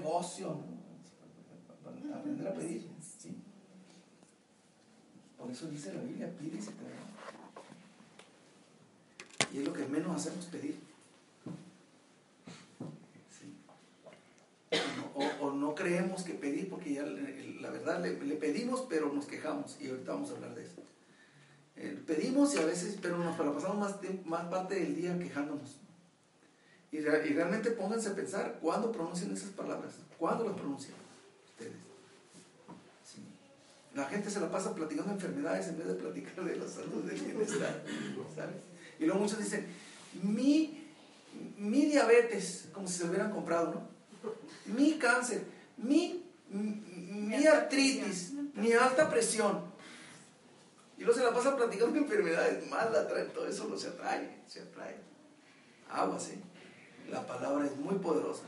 negocio, para aprender a pedir. ¿sí? Por eso dice la Biblia, pide y se te dará. Y es lo que menos hacemos pedir. O, no creemos que pedir, porque ya la verdad le, pedimos, pero nos quejamos. Y ahorita vamos a hablar de eso. Eh, pedimos y a veces, pero nos pasamos más, más parte del día quejándonos. Y, y, realmente pónganse a pensar cuándo pronuncian esas palabras, cuándo las pronuncian ustedes. La gente se la pasa platicando enfermedades en vez de platicar de la salud, del bienestar. Y luego muchos dicen, mi, mi diabetes, como si se lo hubieran comprado, ¿no? Mi cáncer, mi, mi, artritis, mi alta presión. Y luego se la pasa platicando enfermedades malas, todo eso no se atrae, se atrae. Agua, sí. La palabra es muy poderosa.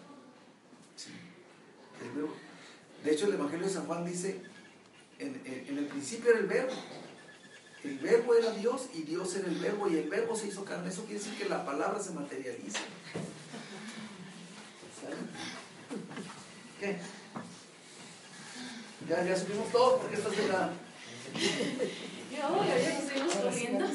De hecho, el Evangelio de San Juan dice, en, el principio era el verbo. El verbo era Dios y Dios era el verbo y el verbo se hizo carne. Eso quiere decir que la palabra se materializa. ¿Qué? Ya, ya subimos todos porque esta es la... Ya, ya seguimos corriendo.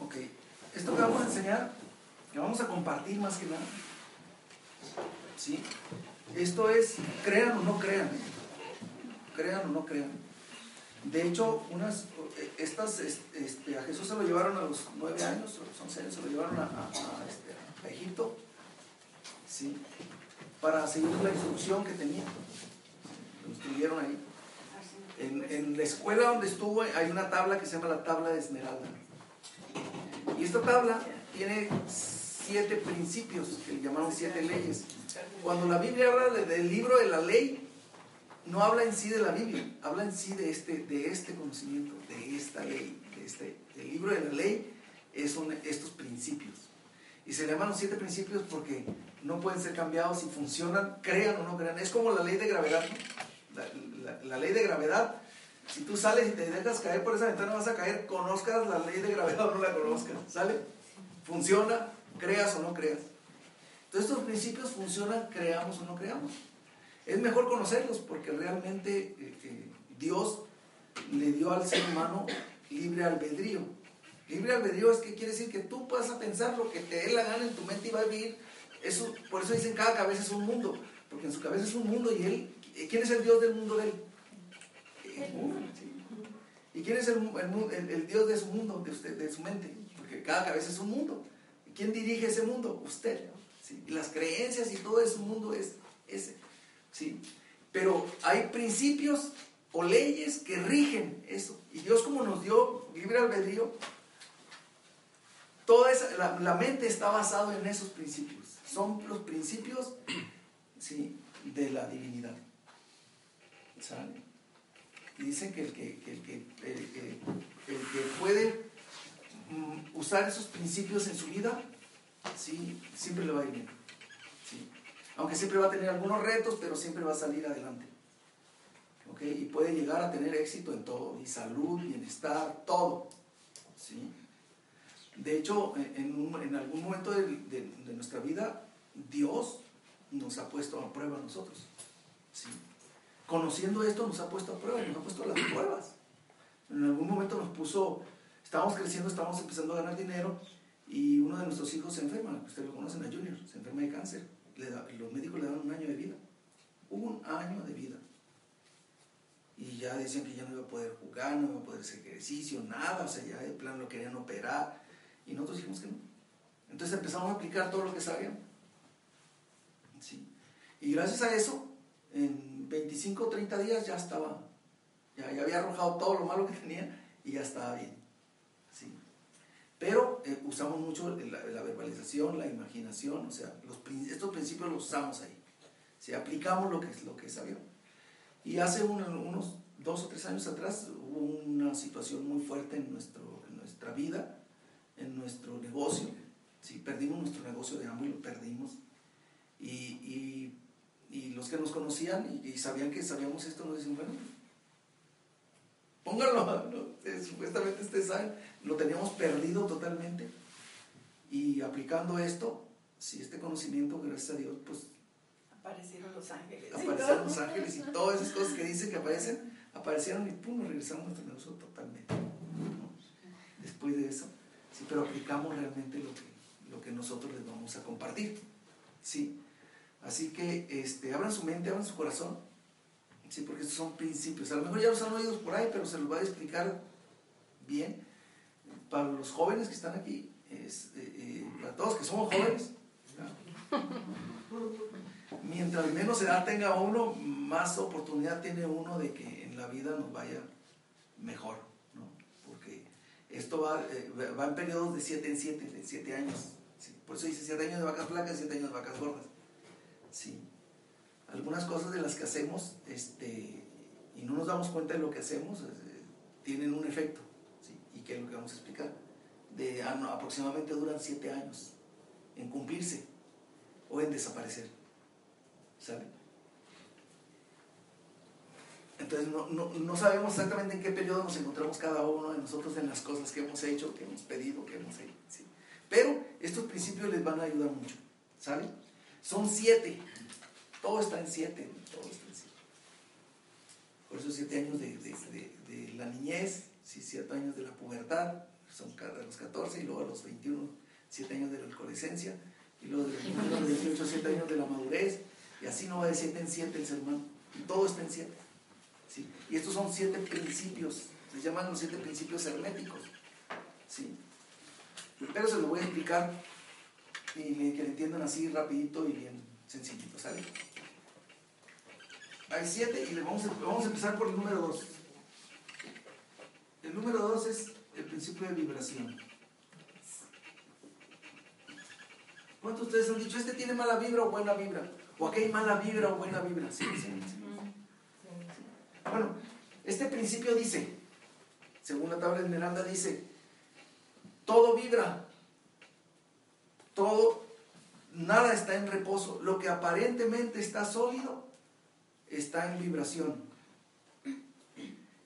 Ok, esto que vamos a enseñar, que vamos a compartir más que nada, ¿sí? Esto es, crean o no crean, crean o no crean. De hecho, unas, estas, este, a Jesús se lo llevaron a los nueve años, a los once se lo llevaron a, este, a Egipto, ¿sí? Para seguir la instrucción que tenía. Lo instruyeron ahí. En, la escuela donde estuvo hay una tabla que se llama la tabla de Esmeralda. Y esta tabla tiene siete principios, que le llamaron siete leyes. Cuando la Biblia habla del libro de la ley, no habla en sí de la Biblia, habla en sí de este, de este conocimiento, de esta ley. De este, el libro de la ley son estos principios. Y se llaman los siete principios porque no pueden ser cambiados y funcionan, crean o no crean. Es como la ley de gravedad. La, ley de gravedad, si tú sales y te dejas caer por esa ventana vas a caer, conozcas la ley de gravedad o no la conozcas. ¿Sale? Funciona, creas o no creas. Entonces estos principios funcionan, creamos o no creamos. Es mejor conocerlos porque realmente eh, eh, Dios le dio al ser humano libre albedrío. Libre albedrío es que quiere decir que tú puedas pensar lo que te dé la gana en tu mente y va a vivir. Eso, por eso dicen cada cabeza es un mundo, porque en su cabeza es un mundo y él ¿Quién es el Dios del mundo de él? ¿Y quién es el, el, Dios de su mundo, de, usted, de su mente? Porque cada cabeza es un mundo. ¿Quién dirige ese mundo? Usted. las creencias y todo ese mundo es ese. ¿sí? Pero hay principios o leyes que rigen eso. Y Dios como nos dio libre albedrío, toda esa, la, mente está basada en esos principios. Son los principios ¿sí? de la divinidad. Y dicen que el que, el que, el que, puede mm, usar esos principios en su vida, ¿sí? siempre le va a ir bien. Aunque siempre va a tener algunos retos, pero siempre va a salir adelante. Y puede llegar a tener éxito en todo, y salud, bienestar, todo. ¿sí? De hecho, en, en algún momento de, de, nuestra vida, Dios nos ha puesto a prueba a nosotros. ¿sí? conociendo esto nos ha puesto a prueba, nos ha puesto las pruebas. En algún momento nos puso, estábamos creciendo, estábamos empezando a ganar dinero y uno de nuestros hijos se enferma, ustedes lo conocen a Junior, se enferma de cáncer. Le los médicos le dan un año de vida. Un año de vida. Y ya decían que ya no iba a poder jugar, no iba a poder hacer ejercicio, nada, o sea, ya de plan lo querían operar. Y nosotros dijimos que no. Entonces empezamos a aplicar todo lo que sabíamos. ¿Sí? Y gracias a eso, en 25 o 30 días ya estaba, ya, había arrojado todo lo malo que tenía y ya estaba bien. Pero eh, usamos mucho la, verbalización, la imaginación, o sea, estos principios los usamos ahí. Si aplicamos lo que, lo que sabíamos. Y hace unos dos o tres años atrás hubo una situación muy fuerte en, nuestro, en nuestra vida, en nuestro negocio, perdimos nuestro negocio de amo y lo perdimos. Y, y, y los que nos conocían y, sabían que sabíamos esto nos decían, bueno, pónganlo, eh, supuestamente ustedes saben, lo teníamos perdido totalmente. Y aplicando esto, si este conocimiento, gracias a Dios, pues... Aparecieron los ángeles. Aparecieron los ángeles y todas esas cosas que dicen que aparecen, aparecieron y pum, regresamos a nuestro negocio totalmente. Después de eso, sí, pero aplicamos realmente lo que, lo que nosotros les vamos a compartir. ¿sí? Así que este, abran su mente, abran su corazón, ¿sí? porque estos son principios. A lo mejor ya los han oído por ahí, pero se los voy a explicar bien. Para los jóvenes que están aquí, es, eh, eh, para todos que somos jóvenes, mientras menos edad tenga uno, más oportunidad tiene uno de que en la vida nos vaya mejor, ¿no? porque esto va, eh, va en periodos de 7 en 7, de 7 años. Por eso dice 7 años de vacas flacas, 7 años de vacas gordas. Sí. Algunas cosas de las que hacemos este, y no nos damos cuenta de lo que hacemos eh, tienen un efecto. ¿sí? ¿Y qué es lo que vamos a explicar? De, ah, aproximadamente duran 7 años en cumplirse o en desaparecer. ¿Saben? Entonces no, no, no, sabemos exactamente en qué periodo nos encontramos cada uno de nosotros en las cosas que hemos hecho, que hemos pedido, que hemos hecho. ¿sí? Pero estos principios les van a ayudar mucho. ¿Saben? Son siete. Todo está en siete. Todo está en siete. Por eso siete años de, de, la niñez, siete años de la pubertad, son a los 14 y luego a los 21, siete años de la adolescencia, y luego de los 18, siete años de la madurez, y así no va de siete en siete el ser humano. Y todo está en siete. ¿sí? Y estos son siete principios, se llaman los siete principios herméticos. ¿sí? Pero se lo voy a explicar y que lo entiendan así rapidito y bien sencillito, ¿sale? Hay siete y vamos, a, vamos a empezar por el número dos. El número dos es el principio de vibración. ¿Cuántos de ustedes han dicho, este tiene mala vibra o buena vibra? O hay mala vibra o buena vibra. Sí, sí, sí. Bueno, este principio dice, según la tabla de Esmeralda, dice, todo vibra, todo, nada está en reposo. Lo que aparentemente está sólido está en vibración.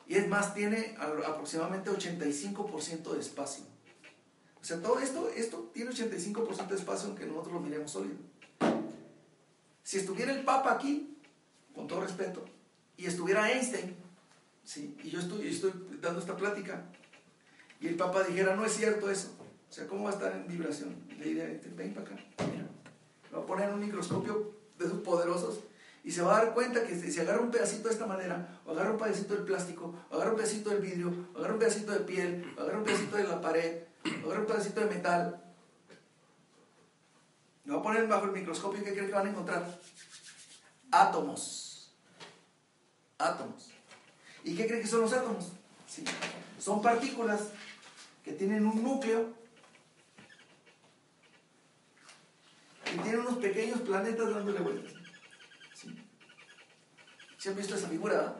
Y es más, tiene aproximadamente 85% de espacio. O sea, todo esto, esto tiene 85% de espacio aunque nosotros lo miremos sólido. Si estuviera el Papa aquí, con todo respeto, y estuviera Einstein, ¿sí? y yo estoy, estoy dando esta plática, y el Papa dijera, no es cierto eso, o sea, ¿cómo va a estar en vibración? Le diría, ven para acá, mira. Va a poner un microscopio de esos poderosos y se va a dar cuenta que si agarra un pedacito de esta manera, o agarra un pedacito del plástico, o agarra un pedacito del vidrio, o agarra un pedacito de piel, o agarra un pedacito de la pared, o agarra un pedacito de metal, lo va a poner bajo el microscopio y ¿qué creen que van a encontrar? Átomos. Átomos. ¿Y qué creen que son los átomos? Sí. Son partículas que tienen un núcleo y tiene unos pequeños planetas dándole vueltas. ¿Sí? ¿Se han visto esa figura?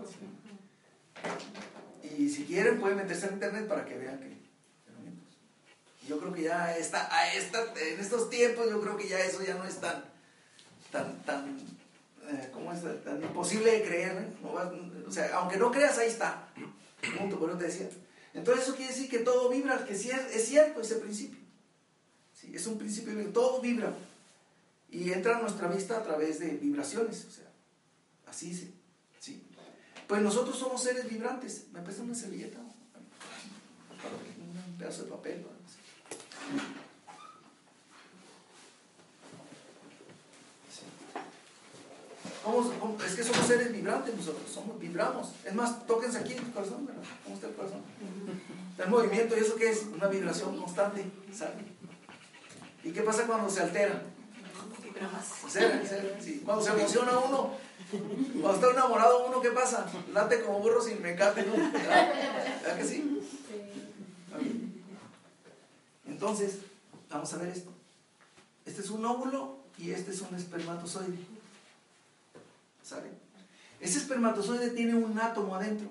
Y si quieren pueden meterse en internet para que vean que yo creo que ya está, a esta, en estos tiempos yo creo que ya eso ya no es tan, tan, tan, eh, ¿cómo es? Tan imposible de creer, o sea, aunque no creas, ahí está. Punto, por eso te decía. Entonces eso quiere decir que todo vibra, que sí es, cierto ese principio. Sí, es un principio, todo vibra y entra a nuestra vista a través de vibraciones, o sea, así sí, sí. Pues nosotros somos seres vibrantes. ¿Me prestan una servilleta? Un pedazo de papel. es que somos seres vibrantes nosotros, somos, vibramos. Es más, tóquense aquí en el corazón, ¿verdad? ¿Cómo está el corazón? Está en movimiento, ¿y eso qué es? Una vibración constante, ¿sabe? ¿Y qué pasa cuando se altera? Cuando se emociona uno, cuando está enamorado uno, ¿qué pasa? Late como burro sin mecate, ¿no? ¿Verdad que sí? Entonces, vamos a ver esto. Este es un óvulo y este es un espermatozoide. ¿Sabe? Ese espermatozoide tiene un átomo adentro.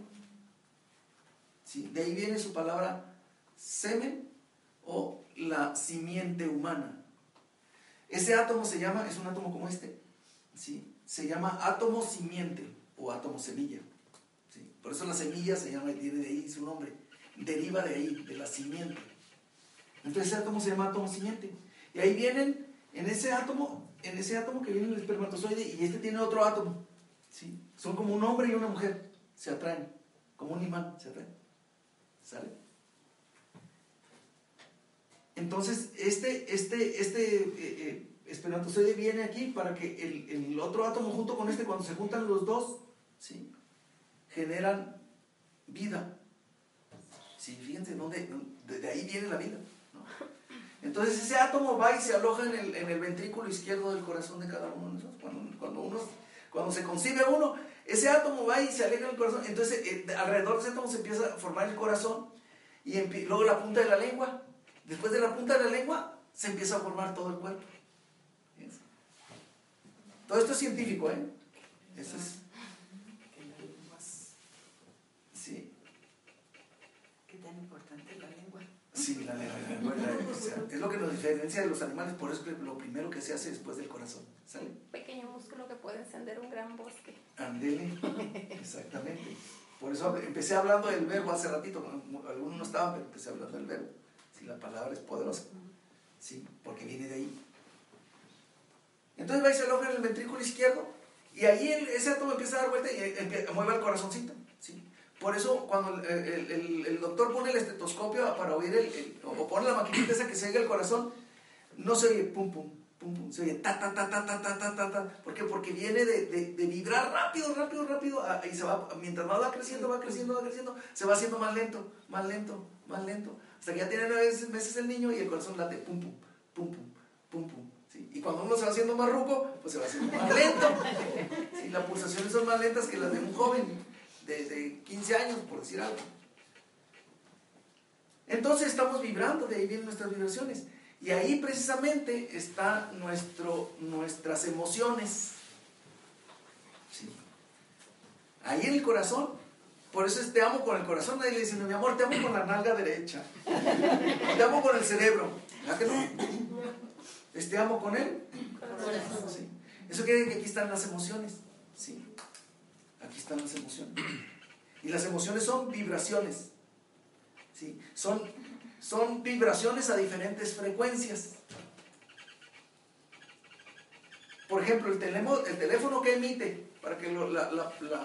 ¿Sí? De ahí viene su palabra semen o la simiente humana. Ese átomo se llama, es un átomo como este, ¿sí? Se llama átomo simiente o átomo semilla. ¿sí? Por eso la semilla se llama, tiene de ahí su nombre, deriva de ahí, de la simiente. Entonces ese átomo se llama átomo simiente. Y ahí vienen, en ese átomo, en ese átomo que viene el espermatozoide y este tiene otro átomo. ¿sí? Son como un hombre y una mujer, se atraen, como un imán, se atraen. ¿Sale? Entonces, este, este, este eh, eh, espermatozoide viene aquí para que el, el, otro átomo junto con este, cuando se juntan los dos, generan vida. Sí, fíjense, ¿dónde, de ahí viene la vida. Entonces ese átomo va y se aloja en el, en el, ventrículo izquierdo del corazón de cada uno de nosotros. Cuando, cuando, uno, cuando se concibe uno, ese átomo va y se aleja del corazón. Entonces eh, alrededor de ese átomo se empieza a formar el corazón y luego la punta de la lengua. Después de la punta de la lengua se empieza a formar todo el cuerpo. Todo esto es científico, ¿eh? Eso es Sí, la lengua, es lo que nos diferencia de los animales, por eso es lo primero que se hace después del corazón. ¿Sale? Un pequeño músculo que puede encender un gran bosque. Andele, exactamente. Por eso empecé hablando del verbo hace ratito, algunos no estaban, pero empecé hablando del verbo. Si la palabra es poderosa, sí, porque viene de ahí. Entonces va y se aloja en el ventrículo izquierdo, y ahí ese átomo empieza a dar vuelta y mueve el corazoncito. ¿sí? Por eso cuando el, doctor pone el estetoscopio para oír el, o pone la maquinita esa que se el corazón, no se oye pum pum, pum pum, se oye ta ta ta ta ta ta ta ta. ¿Por qué? Porque viene de, de, vibrar rápido, rápido, rápido, y se va, mientras va creciendo, va creciendo, va creciendo, se va haciendo más lento, más lento, más lento. Hasta que ya tiene nueve meses el niño y el corazón late pum pum, pum pum, pum pum. Y cuando uno se va haciendo más ruco, pues se va haciendo más lento. ¿Sí? Las pulsaciones son más lentas que las de un joven de, 15 años, por decir algo. Entonces estamos vibrando, de ahí vienen nuestras vibraciones. Y ahí precisamente están nuestras emociones. Ahí en el corazón. Por eso es te amo con el corazón. Nadie le dice, mi amor, te amo con la nalga derecha. Te amo con el cerebro. ¿Verdad que no? Te amo con él. Eso quiere decir que aquí están las emociones. ¿sí? Aquí están las emociones. Y las emociones son vibraciones. ¿sí? Son, son vibraciones a diferentes frecuencias. Por ejemplo, el, teléfono, el teléfono que emite, para que la,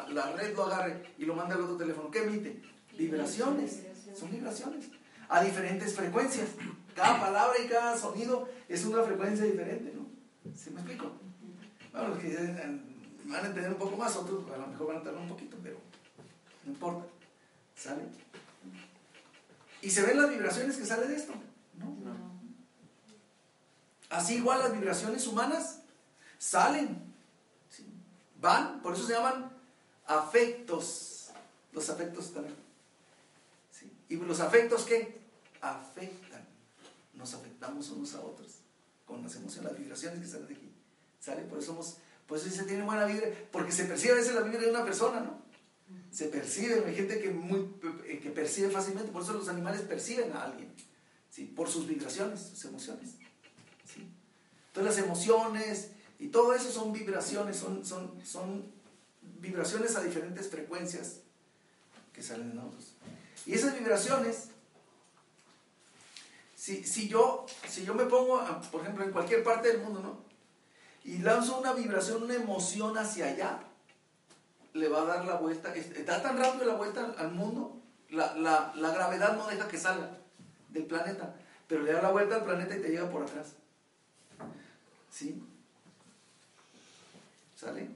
la, red lo agarre y lo mande al otro teléfono, ¿qué emite? Vibraciones. Son vibraciones. A diferentes frecuencias. Cada palabra y cada sonido es una frecuencia diferente, ¿no? ¿Sí me explico? Bueno, los que van a entender un poco más, otros a lo mejor van a tardar un poquito, pero no importa. ¿Sale? ¿Y se ven las vibraciones que salen de esto? No. no. Así igual las vibraciones humanas salen, van, por eso se llaman afectos. Los afectos también. ¿Y los afectos qué? Afectan. Nos afectamos unos a otros con las emociones, las vibraciones que salen de aquí. ¿Sale? Por eso somos pues se tiene buena vibra, porque se percibe a veces la vibra de una persona, ¿no? Se percibe, hay gente que, muy, eh, que percibe fácilmente, por eso los animales perciben a alguien, ¿sí? Por sus vibraciones, sus emociones. ¿sí? Entonces las emociones y todo eso son vibraciones, son, son, son vibraciones a diferentes frecuencias que salen de nosotros. Y esas vibraciones, si, yo, si yo me pongo, por ejemplo, en cualquier parte del mundo, ¿no? y lanzo una vibración, una emoción hacia allá, le va a dar la vuelta. Da tan rápido la vuelta al mundo, la, la, gravedad no deja que salga del planeta, pero le da la vuelta al planeta y te llega por atrás. ¿Sí? ¿Sale?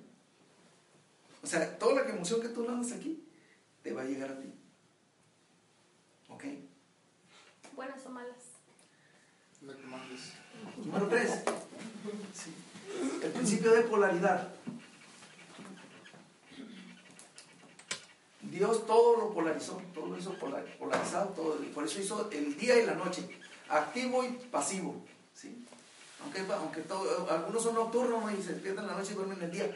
O sea, toda la emoción que tú lanzas aquí, te va a llegar a ti. ¿Ok? Buenas o malas. Número tres. Sí. El principio de polaridad. Dios todo lo polarizó, todo lo hizo polarizado, todo, por eso hizo el día y la noche, activo y pasivo. ¿sí? Aunque, aunque algunos son nocturnos y se despiertan la noche y duermen el día.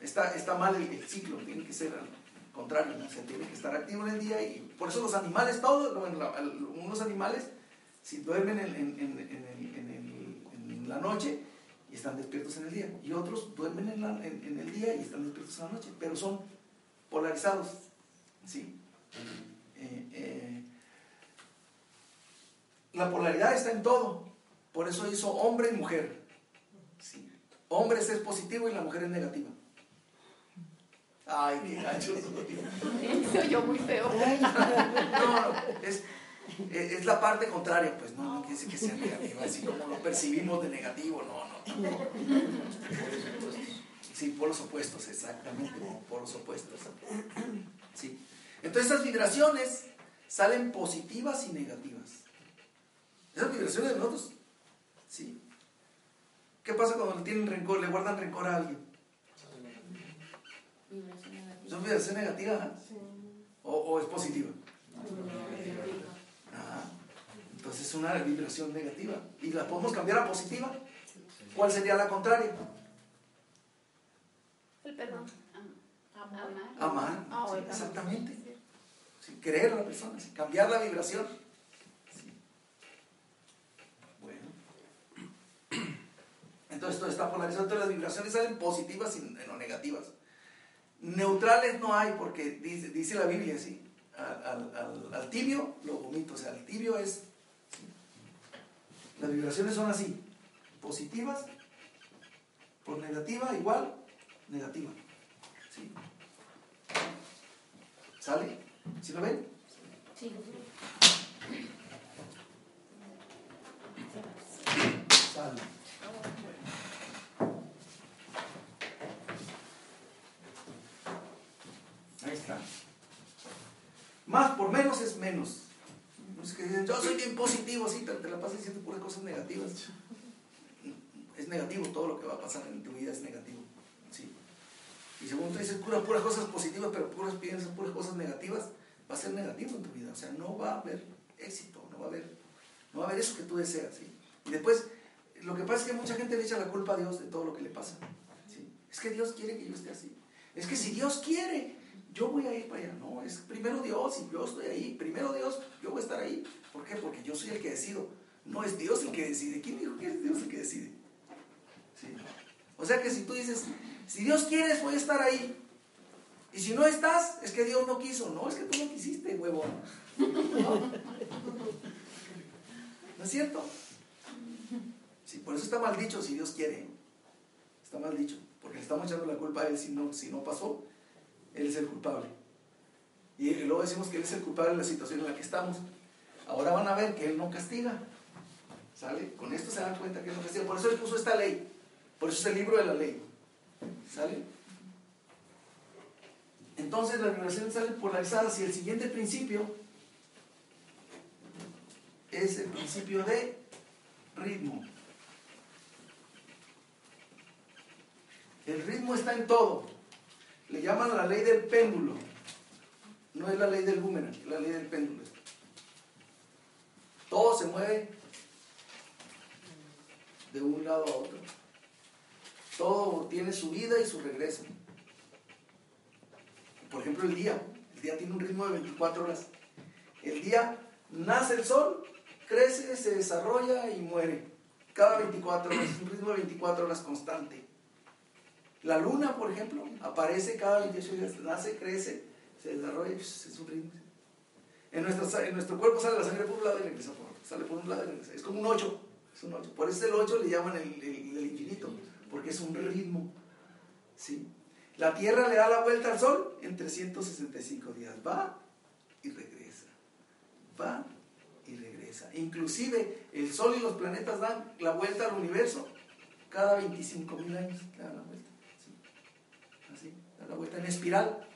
Está, está mal el, ciclo, tiene que ser al contrario, se tiene que estar activo en el día y por eso los animales, todos, bueno, unos animales Si duermen en, en- en- en el- en el- en la noche y están despiertos en el día. Y otros duermen en, la- en- en el día y están despiertos en la noche. Pero son polarizados. ¿sí? Eh, eh, la polaridad está en todo. Por eso hizo hombre y mujer. ¿sí? Hombres es positivo y la mujer es negativa. Ay, qué gacho soy. Se oyó muy feo. No, no, es, es es la parte contraria, pues no, no quiere decir que sea negativa, así como lo percibimos de negativo, no, no. Sí, polos opuestos, exactamente, como polos opuestos. Sí. Entonces esas vibraciones salen positivas y negativas. Esas vibraciones de nosotros, sí. ¿Qué pasa cuando le tienen rencor, le guardan rencor a alguien? ¿Son vibración negativa? ¿ah? ¿O, o es positiva? Ah, entonces es una vibración negativa. ¿Y la podemos cambiar a positiva? ¿Cuál sería la contraria? El perdón. Amar. Ah, sí, bueno. exactamente. Sí, querer a la persona, sí, cambiar la vibración. Sí. Bueno. Entonces todo está polarizado. Entonces las vibraciones salen positivas y no negativas. Neutrales no hay porque dice, dice la Biblia, ¿sí? Al, al- al- al tibio lo vomito. O sea, el tibio es... ¿sí? Las vibraciones son así. Positivas, por negativa igual, negativa. ¿sí? ¿Sale? ¿Sí lo ven? Sale. Ahí está. Más por menos es menos. Es que yo soy bien positivo, sí, te la pasas diciendo puras cosas negativas. Es negativo, todo lo que va a pasar en tu vida es negativo. Sí. Y según tú dices puras, puras cosas positivas, pero puras piensas puras cosas negativas, va a ser negativo en tu vida. O sea, no va a haber éxito, no va a haber, no va a haber eso que tú deseas. ¿sí? Y después, lo que pasa es que mucha gente le echa la culpa a Dios de todo lo que le pasa. ¿sí? Es que Dios quiere que yo esté así. Es que si Dios quiere, yo voy a ir para allá. No, es primero Dios y yo estoy ahí. Primero Dios, yo voy a estar ahí. ¿Por qué? Porque yo soy el que decido. No es Dios el que decide. ¿Quién dijo que es Dios el que decide? ¿Sí? O sea que si tú dices, si Dios quiere, voy a estar ahí. Y si no estás, es que Dios no quiso. No, es que tú no quisiste, huevón. ¿No? ¿No es cierto? Sí, por eso está mal dicho si Dios quiere. Está mal dicho. Porque le estamos echando la culpa a Él si no, si no pasó. Él es el culpable. Y luego decimos que Él es el culpable de la situación en la que estamos. Ahora van a ver que Él no castiga. ¿Sale? Con esto se dan cuenta que Él no castiga. Por eso Él puso esta ley. Por eso es el libro de la ley. ¿Sale? Entonces las vibraciones salen polarizadas y el siguiente principio es el principio de ritmo. El ritmo está en todo. Le llaman la ley del péndulo. No es la ley del boomerang, es la ley del péndulo. Todo se mueve de un lado a otro. Todo tiene su vida y su regreso. Por ejemplo, el día. El día tiene un ritmo de 24 horas. El día nace el sol, crece, se desarrolla y muere. Cada 24 horas. Un ritmo de 24 horas constante. La luna, por ejemplo, aparece cada 28 días. Nace, crece, se desarrolla. Es un ritmo. En nuestro, sa- en nuestro cuerpo sale la sangre por un lado y regresa por otro. Sale por un lado y regresa. Es como un 8. Es un 8. Por eso el 8 le llaman el, el- el infinito. Porque es un ritmo. ¿Sí? La Tierra le da la vuelta al Sol en 365 días. Va y regresa. Va y regresa. Inclusive el Sol y los planetas dan la vuelta al universo cada 25 mil años dan la vuelta. ¿sí? La vuelta en espiral.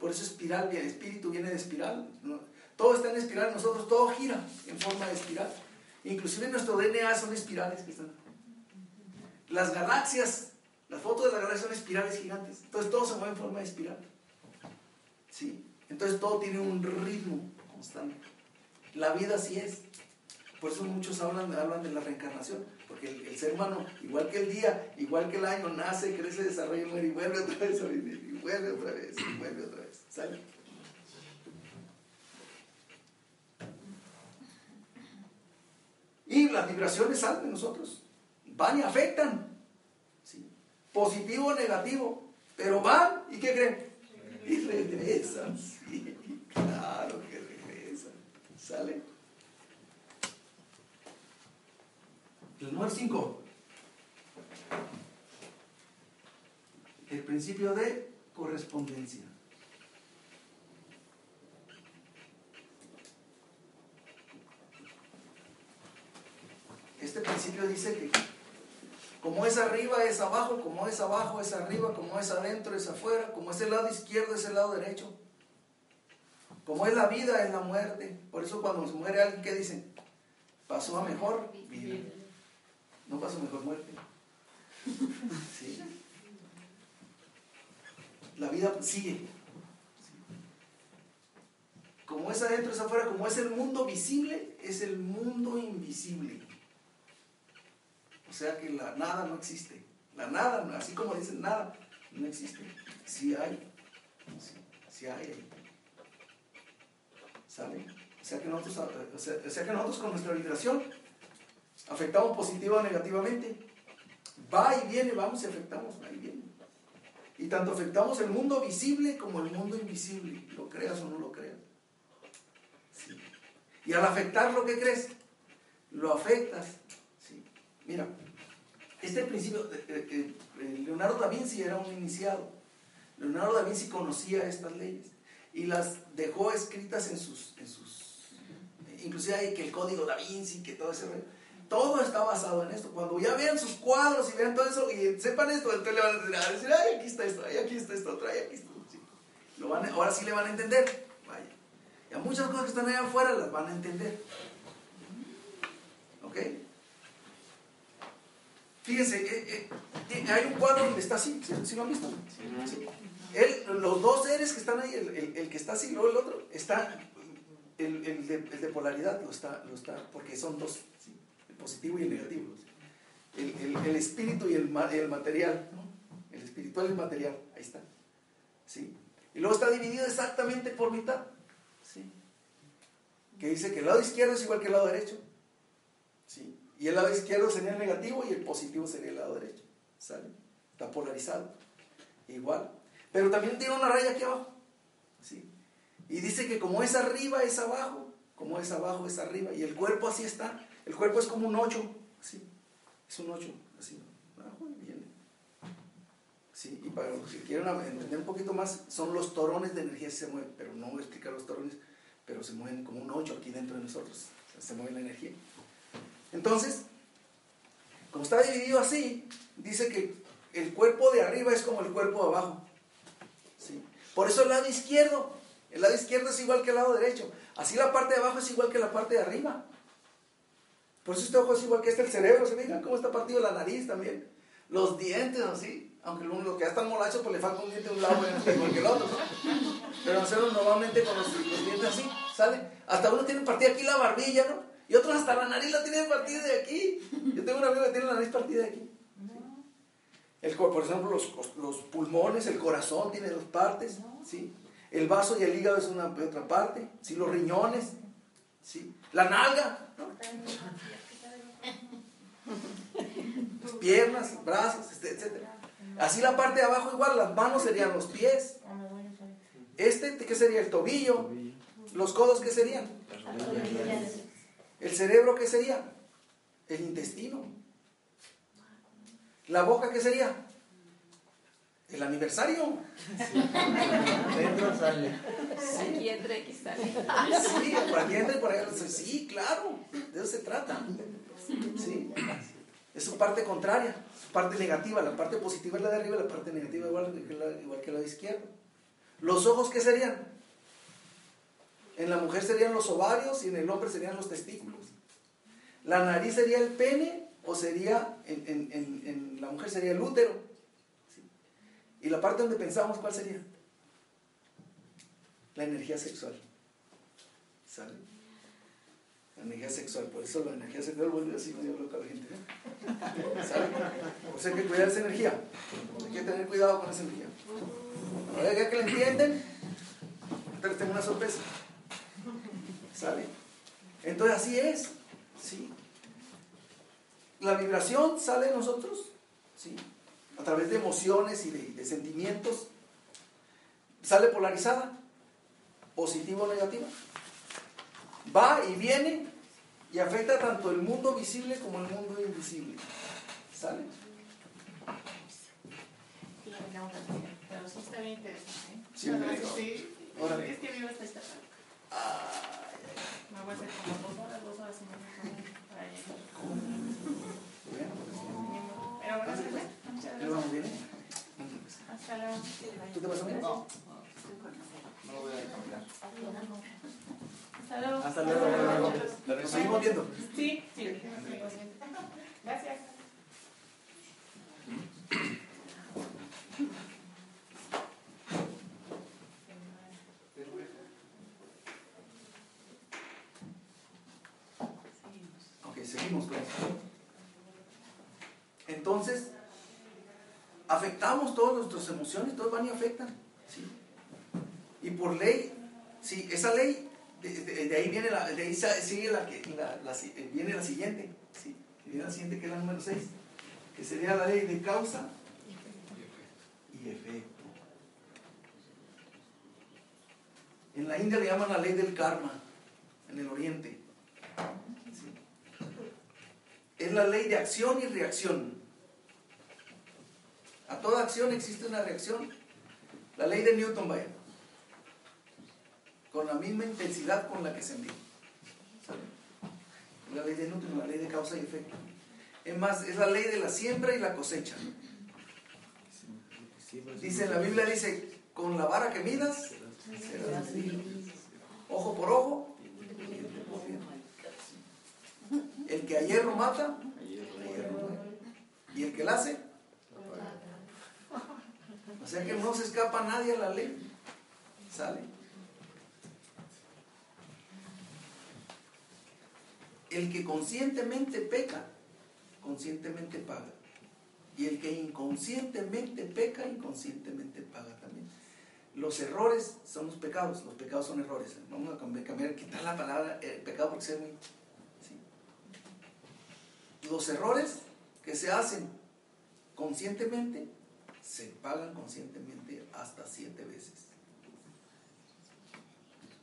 Por eso espiral, bien, espíritu viene de espiral. Todo está en espiral, nosotros todo gira en forma de espiral. Inclusive nuestro DNA son espirales que están. Las galaxias, las fotos de las galaxias son espirales gigantes. Entonces todo se mueve en forma de espiral. ¿Sí? Entonces todo tiene un ritmo constante. La vida así es. Por eso muchos hablan, hablan de la reencarnación. Porque el, ser humano, igual que el día, igual que el año, nace, crece, desarrolla, muere y vuelve otra vez. Y vuelve otra vez, y vuelve otra vez. ¿Sale? sí, las vibraciones salen de nosotros. Van y afectan. ¿sí? Positivo o negativo. Pero van y ¿qué creen? Y regresan. Sí, claro que regresan. ¿Sale? El número 5. El principio de correspondencia. Este principio dice que como es arriba es abajo, como es abajo es arriba, como es adentro es afuera, como es el lado izquierdo es el lado derecho. Como es la vida es la muerte. Por eso cuando se muere alguien, ¿qué dicen? Pasó a mejor vida. No pasó a mejor muerte. ¿Sí? La vida sigue. Como es adentro es afuera, como es el mundo visible, es el mundo invisible. O sea que la nada no existe. La nada, así como dicen nada, no existe. Sí hay. Sí, hay. ¿Sale? O sea, que nosotros, o sea, que nosotros con nuestra vibración afectamos positiva o negativamente. Va y viene, vamos y afectamos, va y viene. Y tanto afectamos el mundo visible como el mundo invisible, lo creas o no lo creas. Y al afectar lo que crees, lo afectas Mira, este principio, Leonardo da Vinci era un iniciado. Leonardo da Vinci conocía estas leyes y las dejó escritas en sus, en sus inclusive hay que el código da Vinci, que todo ese todo está basado en esto. Cuando ya vean sus cuadros y vean todo eso y sepan esto, entonces le van a decir, ay, aquí está esto, ay, aquí está esto, otro, ay, aquí está esto. Lo van ahora sí le van a entender. Vaya. Y a muchas cosas que están allá afuera las van a entender. ¿Ok? Fíjense, eh, eh, hay un cuadro donde está así, ¿sí, lo han visto? los dos seres que están ahí, el, que está así y luego el otro, está, el, de, polaridad lo está, lo está, porque son dos, el positivo y el negativo. El, espíritu y el, el material, el espiritual y el material, ahí está. ¿sí? Y luego está dividido exactamente por mitad. ¿sí? Que dice que el lado izquierdo es igual que el lado derecho. ¿sí? Y el lado izquierdo sería el negativo y el positivo sería el lado derecho. ¿Sale? Está polarizado. Igual. Pero también tiene una raya aquí abajo. ¿sí? Y dice que como es arriba es abajo, como es abajo es arriba. Y el cuerpo así está. El cuerpo es como un 8. ¿sí? Es un 8. Así. Viene. ¿Sí? Y para los que quieran entender un poquito más, son los torones de energía que se mueven. Pero no explicar los torones, pero se mueven como un 8 aquí dentro de nosotros. se mueve la energía. Entonces, como está dividido así, dice que el cuerpo de arriba es como el cuerpo de abajo. ¿sí? Por eso el lado izquierdo, el lado izquierdo es igual que el lado derecho. Así la parte de abajo es igual que la parte de arriba. Por eso este ojo es igual que este el cerebro. ¿Se fijan cómo está partido la nariz también? Los dientes así. Aunque los que ya están molachos, pues le falta un diente de un lado igual que el otro, ¿no? Pero nosotros normalmente con los, los dientes así, ¿sale? Hasta uno tiene partida aquí la barbilla, ¿no? Y otros hasta la nariz la tienen partida de aquí. Yo tengo un amigo que tiene la nariz partida de aquí. El, por ejemplo, los, los, pulmones, el corazón tiene dos partes. ¿sí? El vaso y el hígado es una otra parte. ¿sí? Los riñones. ¿sí? La nalga. Las piernas, brazos, etc. Así la parte de abajo igual, las manos serían los pies. Este, ¿qué sería? El tobillo. Los codos, ¿qué serían? ¿El cerebro qué sería? El intestino. ¿La boca qué sería? El aniversario. Dentro sale. Sí. Aquí entra y sale. Sí, por aquí entra y por allá. Sí, claro. De eso se trata. Sí. Es su parte contraria, su parte negativa. La parte positiva es la de arriba, la parte negativa igual que la, igual que la de izquierda. ¿Los ojos qué serían? En la mujer serían los ovarios y en el hombre serían los testículos. La nariz sería el pene o sería, en, la mujer sería el útero. Y la parte donde pensamos, ¿cuál sería? La energía sexual. ¿Sale? La energía sexual, por eso la energía sexual vuelve así medio loca la gente. ¿Sale? Por eso hay que cuidar esa energía. Hay que tener cuidado con esa energía. Ahora ya que la entienden, les tengo una sorpresa. ¿Sale? Entonces así es. ¿sí? la vibración sale de nosotros, ¿sí? A través de emociones y de, sentimientos, sale polarizada, positiva o negativa. Va y viene y afecta tanto el mundo visible como el mundo invisible. ¿Sale? Pero sí está bien interesante. ¿eh? Sí, sí. Es que vivo hasta esta parte. Me voy a hacer como dos horas, dos horas y media para llegar. Pero bueno, ¿Le vamos bien? Hasta luego. ¿Tú te vas a ver? No. No lo voy a caminar. Hasta luego. Hasta luego. ¿Nos seguimos viendo? Sí, sí. Gracias. Ok, seguimos con esto. Entonces, afectamos todas nuestras emociones, todos van y afectan. ¿sí? Y por ley, sí, esa ley, de, ahí viene la, de ahí sigue la, la, eh, viene la siguiente, ¿sí? viene la siguiente que es la número 6, que sería la ley de causa y efecto. En la India le llaman la ley del karma, en el oriente. Es la ley de acción y reacción. A toda acción existe una reacción. La ley de Newton, vaya. Con la misma intensidad con la que se envía. La ley de Newton, la ley de causa y efecto. Es más, es la ley de la siembra y la cosecha. Dice, la Biblia dice, con la vara que midas, ojo por ojo. El que a hierro mata, y el que la hace, sea que no se escapa nadie a la ley. ¿Sale? El que conscientemente peca, conscientemente paga. Y el que inconscientemente peca, inconscientemente paga también. Los errores son los pecados, los pecados son errores. Vamos a cambiar, quitar la palabra eh, pecado porque se muy... Los errores que se hacen conscientemente se pagan conscientemente hasta siete veces.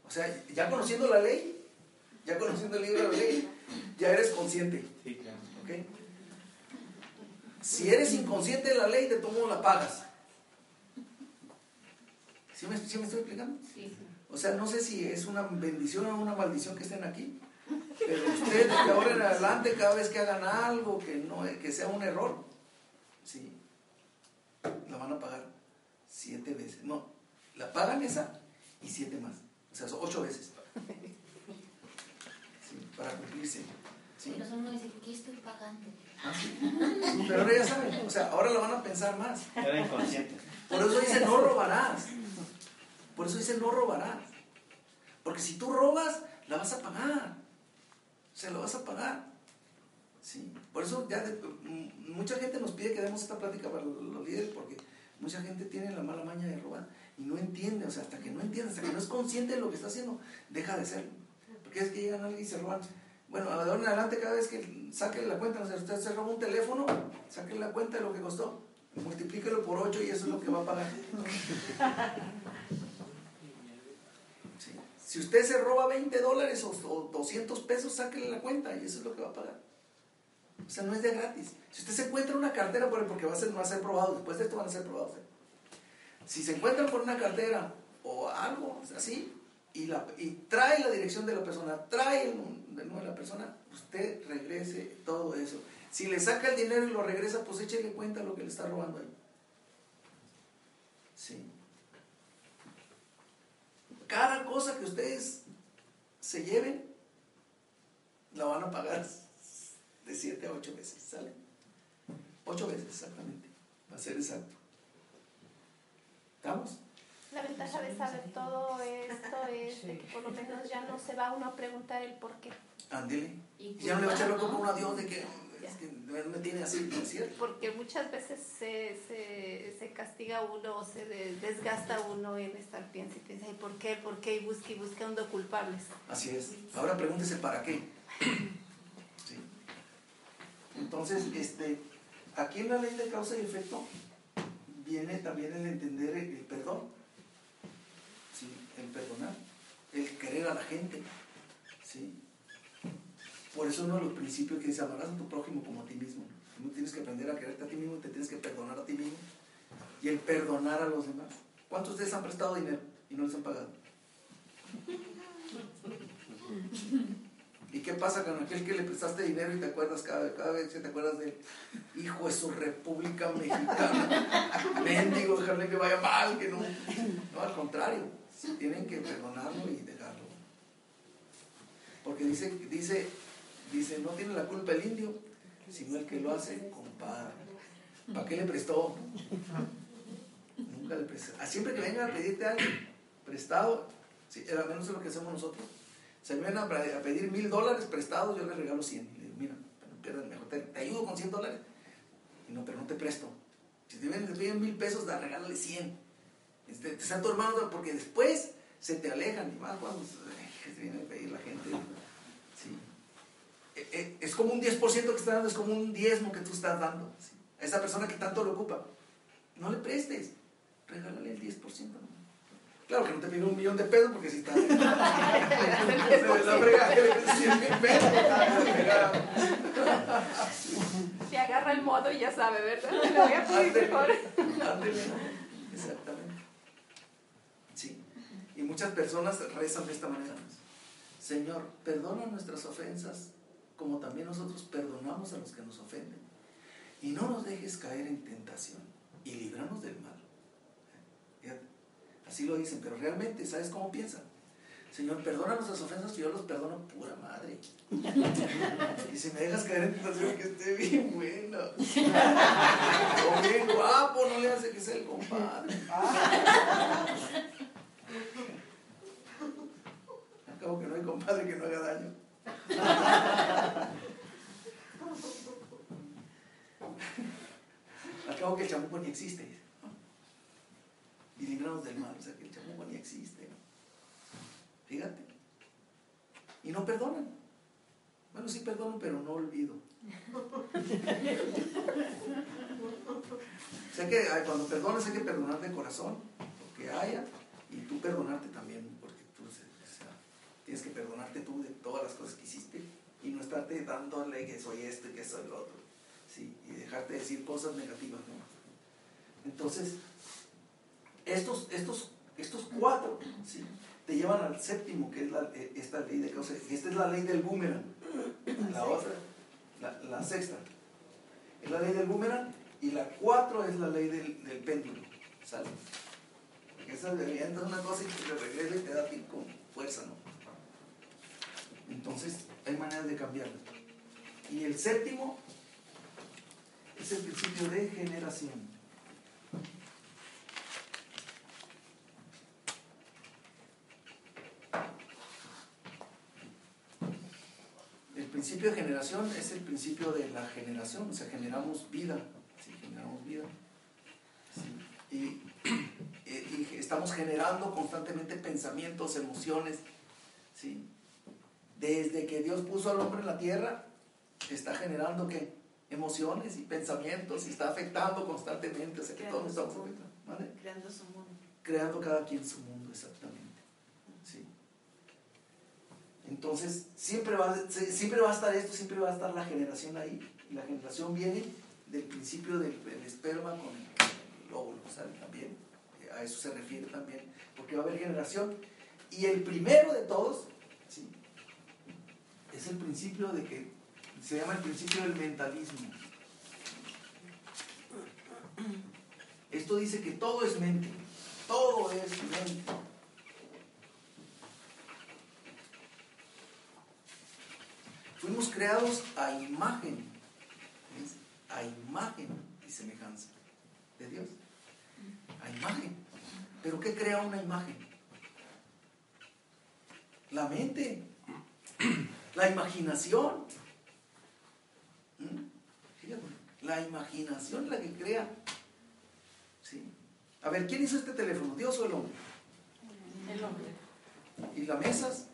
O sea, ya conociendo la ley, ya conociendo el libro de la ley, ya eres consciente. Si eres inconsciente de la ley, de todo modo la pagas. ¿Sí me, estoy explicando? O sea, no sé si es una bendición o una maldición que estén aquí, pero ustedes de ahora en adelante, cada vez que hagan algo que, no, que sea un error, ¿sí? La van a pagar siete veces. No, la pagan esa y siete más. O sea, son ocho veces. para cumplirse. Pero uno dice, ¿qué estoy pagando? Ah, Pero ahora ya saben, o sea, ahora la van a pensar más. Era inconsciente. Por eso dice, no robarás. Por eso dice, no robarás. Porque si tú robas, la vas a pagar. O sea, la vas a pagar. Sí. Por eso ya mm, mucha gente nos pide que demos esta plática para los, líderes porque mucha gente tiene la mala maña de robar y no entiende, o sea, hasta que no entiende, hasta que no es consciente de lo que está haciendo, deja de serlo. Porque es que llegan alguien y se roban. Bueno, a en adelante cada vez que saque la cuenta, o sea, usted se roba un teléfono, saque la cuenta de lo que costó, multiplíquelo por 8 y eso es lo que va a pagar. Si usted se roba 20 dólares o, 200 pesos, sáquele la cuenta y eso es lo que va a pagar. O sea, no es de gratis. Si usted se encuentra una cartera, porque va a ser, va a ser probado, después de esto van a ser probados. ¿eh? Si se encuentran por una cartera o algo así, y, la, y trae la dirección de la persona, trae el número de la persona, usted regrese todo eso. Si le saca el dinero y lo regresa, pues échele cuenta lo que le está robando ahí. Sí. Cada cosa que ustedes se lleven, la van a pagar de 7 a 8 veces, ¿sale? 8 veces exactamente, va a ser exacto. ¿Estamos? La ventaja de saber todo esto es que por lo menos ya no se va uno a preguntar el por qué. Ándele. Ya no le va a echar la culpa a Dios de que, es que me tiene así, ¿no es cierto? Porque muchas veces se, se, se, castiga uno o se desgasta uno en estar piensa y piensa, ¿y por qué? ¿Por qué? Y busca y buscando culpables. Así es. Ahora pregúntese para qué. Entonces, este, aquí en la ley de causa y efecto viene también el entender el, perdón, el perdonar, el querer a la gente. ¿sí? Por eso uno de los principios que dice, amarás a tu prójimo como a ti mismo. Tú tienes que aprender a quererte a ti mismo, te tienes que perdonar a ti mismo y el perdonar a los demás. ¿Cuántos de ustedes han prestado dinero y no les han pagado? ¿Y qué pasa con aquel que le prestaste dinero y te acuerdas cada, vez que te acuerdas de hijo de su República Mexicana? Mendigo, dejarle que vaya mal, que no. No, al contrario, tienen que perdonarlo y dejarlo. Porque dice, dice, dice, no tiene la culpa el indio, sino el que lo hace, compadre. ¿Para qué le prestó? Nunca le prestó. Ah, siempre que venga a pedirte algo prestado, al menos es lo que hacemos nosotros se vienen a pedir mil dólares prestados, yo les regalo cien. Y le digo, mira, pero mejor te, ayudo con cien dólares. Y no, pero no te presto. Si te vienen, piden mil pesos, da, regálale cien. Este, te están tu hermano porque después se te alejan. Y más cuando se viene a pedir la gente. E, e, es como un 10% que está dando, es como un diezmo que tú estás dando. A esa persona que tanto lo ocupa. No le prestes, regálale el 10%. ¿no? Claro que no te pido un millón de pesos porque si está. se Se agarra el modo y ya sabe, ¿verdad? Lo voy a pedir mejor. Exactamente. Sí. Y muchas personas rezan de esta manera. Señor, perdona nuestras ofensas como también nosotros perdonamos a los que nos ofenden. Y no nos dejes caer en tentación y librarnos del mal. Así lo dicen, pero realmente, ¿sabes cómo piensan? Señor, perdona nuestras ofensas, que yo los perdono pura madre. y si me dejas caer en tentación, que esté bien bueno. o bien guapo, no le hace que sea el compadre. Acabo que no hay compadre que no haga daño. Acabo que el chamuco ni existe y librarnos del mal. O sea, que el chamuco ni existe. Fíjate. Y no perdonan. Bueno, sí perdono, pero no olvido. o sea que cuando perdonas hay que perdonar de corazón, lo que haya, y tú perdonarte también, porque tú tienes que perdonarte tú de todas las cosas que hiciste y no estarte dándole que soy esto y que soy lo otro. ¿sí? Y dejarte decir cosas negativas. ¿no? Entonces, estos, estos, estos cuatro te llevan al séptimo, que es la, eh, esta ley de causa. Esta es la ley del boomerang. La otra, la, sexta, es la ley del boomerang. Y la cuatro es la ley del, del péndulo. ¿Sale? Esa entra una cosa y te regresa y te da con fuerza, ¿no? Entonces, hay maneras de cambiarlo. Y el séptimo es el principio de generación. Principio de generación es el principio de la generación, o sea, generamos vida, ¿sí? generamos vida. Y, estamos generando constantemente pensamientos, emociones. ¿sí? Desde que Dios puso al hombre en la tierra, está generando ¿qué? emociones y pensamientos y está afectando constantemente, o sea, que todos estamos afectando. Creando su mundo. Creando cada quien su mundo, exactamente. Entonces, siempre va, siempre va a estar esto, siempre va a estar la generación ahí. Y la generación viene del principio del, esperma con el, óvulo, También, a eso se refiere también, porque va a haber generación. Y el primero de todos, ¿sí? es el principio de que se llama el principio del mentalismo. Esto dice que todo es mente, todo es mente. Fuimos creados a imagen, a imagen y semejanza de Dios. A imagen. ¿Pero qué crea una imagen? La mente, la imaginación. ¿Mm? La imaginación es la que crea. ¿Sí? A ver, ¿quién hizo este teléfono? ¿Dios o el hombre? El hombre. ¿Y las mesas?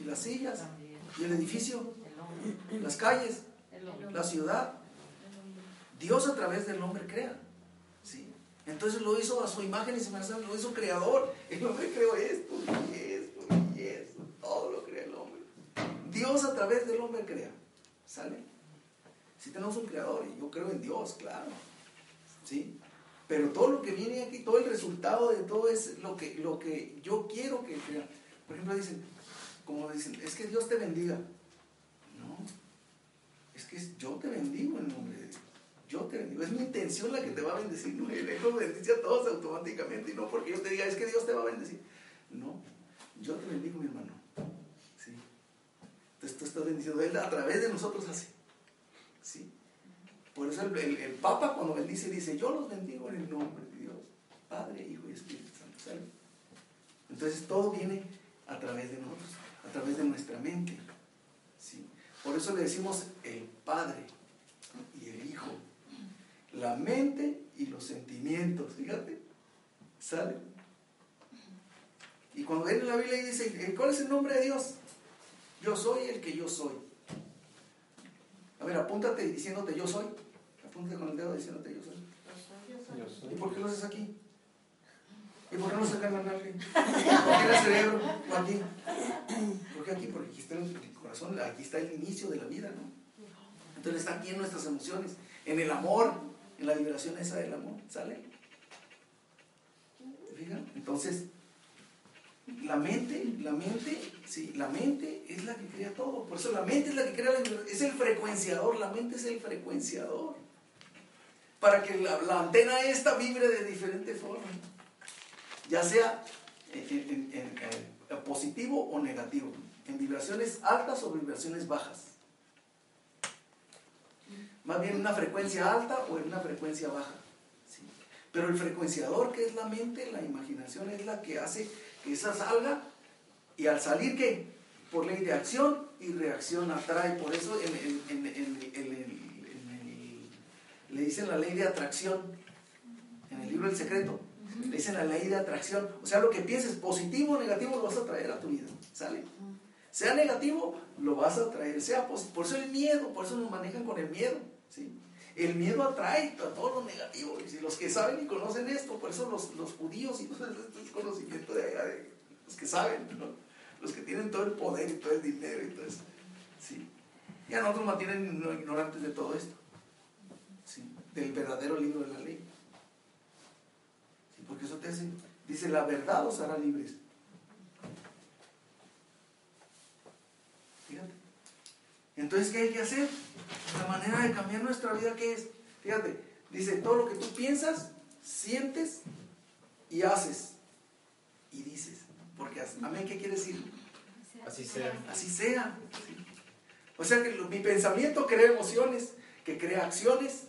¿Y las sillas? ¿Y el edificio? Las calles, la ciudad, Dios a través del hombre crea. ¿sí? Entonces lo hizo a su imagen y semejanza, lo hizo creador. El hombre creó esto, y esto, y esto, todo lo crea el hombre. Dios a través del hombre crea. ¿Sale? Si tenemos un creador, y yo creo en Dios, claro. ¿Sí? Pero todo lo que viene aquí, todo el resultado de todo es lo que, lo que yo quiero que crea. Por ejemplo, dicen, como dicen, es que Dios te bendiga. Que yo te bendigo en nombre de Dios. Yo te bendigo. Es mi intención la que te va a bendecir. No, Él nos bendice a todos automáticamente. Y no porque yo te diga, es que Dios te va a bendecir. No, yo te bendigo, mi hermano. Sí. Entonces tú estás bendiciendo. Él a través de nosotros así. Sí. Por eso el, el, Papa cuando bendice dice, yo los bendigo en el nombre de Dios, Padre, Hijo y Espíritu Santo. Entonces todo viene a través de nosotros, a través de nuestra mente. ¿sí? Por eso le decimos el Padre y el Hijo. La mente y los sentimientos, fíjate, ¿sale? Y cuando viene la Biblia y dice, ¿cuál es el nombre de Dios? Yo soy el que yo soy. A ver, apúntate diciéndote yo soy. Apúntate con el dedo diciéndote yo soy. ¿Y por qué lo haces aquí? ¿Y por qué no sacan la nalga? ¿Por qué en el cerebro? ¿O aquí? ¿Por qué aquí? Porque aquí está el corazón, aquí está el inicio de la vida, ¿no? Entonces está aquí en nuestras emociones, en el amor, en la vibración esa del amor, ¿sale? ¿Te? Entonces, la mente, la mente, sí, la mente es la que crea todo. Por eso la mente es la que crea, la, es el frecuenciador, la mente es el frecuenciador. Para que la, antena esta vibre de diferente forma. Ya sea positivo o negativo. En vibraciones altas o vibraciones bajas. Más bien en una frecuencia alta o en una frecuencia baja. ¿sí? Pero el frecuenciador que es la mente, la imaginación, es la que hace que esa salga y al salir que por ley de acción y reacción atrae. Por eso en, en, en, le dicen la ley de atracción en el libro El Secreto. Le dicen la ley de atracción. O sea, lo que pienses positivo o negativo lo vas a traer a tu vida. ¿Sale? Sea negativo, lo vas a traer. Sea por eso el miedo, por eso nos manejan con el miedo. El miedo atrae a todo lo negativo. Y los que saben y conocen esto, por eso los, judíos y todo este conocimiento de, los que saben, los que tienen todo el poder y todo el dinero y. ¿sí? Y a nosotros mantienen ignorantes de todo esto. Del verdadero libro de la ley. ¿Sí? Porque eso te hace, dice, la verdad os hará libres. Fíjate. Entonces, ¿qué hay que hacer? La manera de cambiar nuestra vida, ¿qué es? Fíjate, dice, todo lo que tú piensas, sientes y haces. Y dices. Porque amén, ¿qué quiere decir? Así sea. Así sea. O sea que mi pensamiento crea emociones, que crea acciones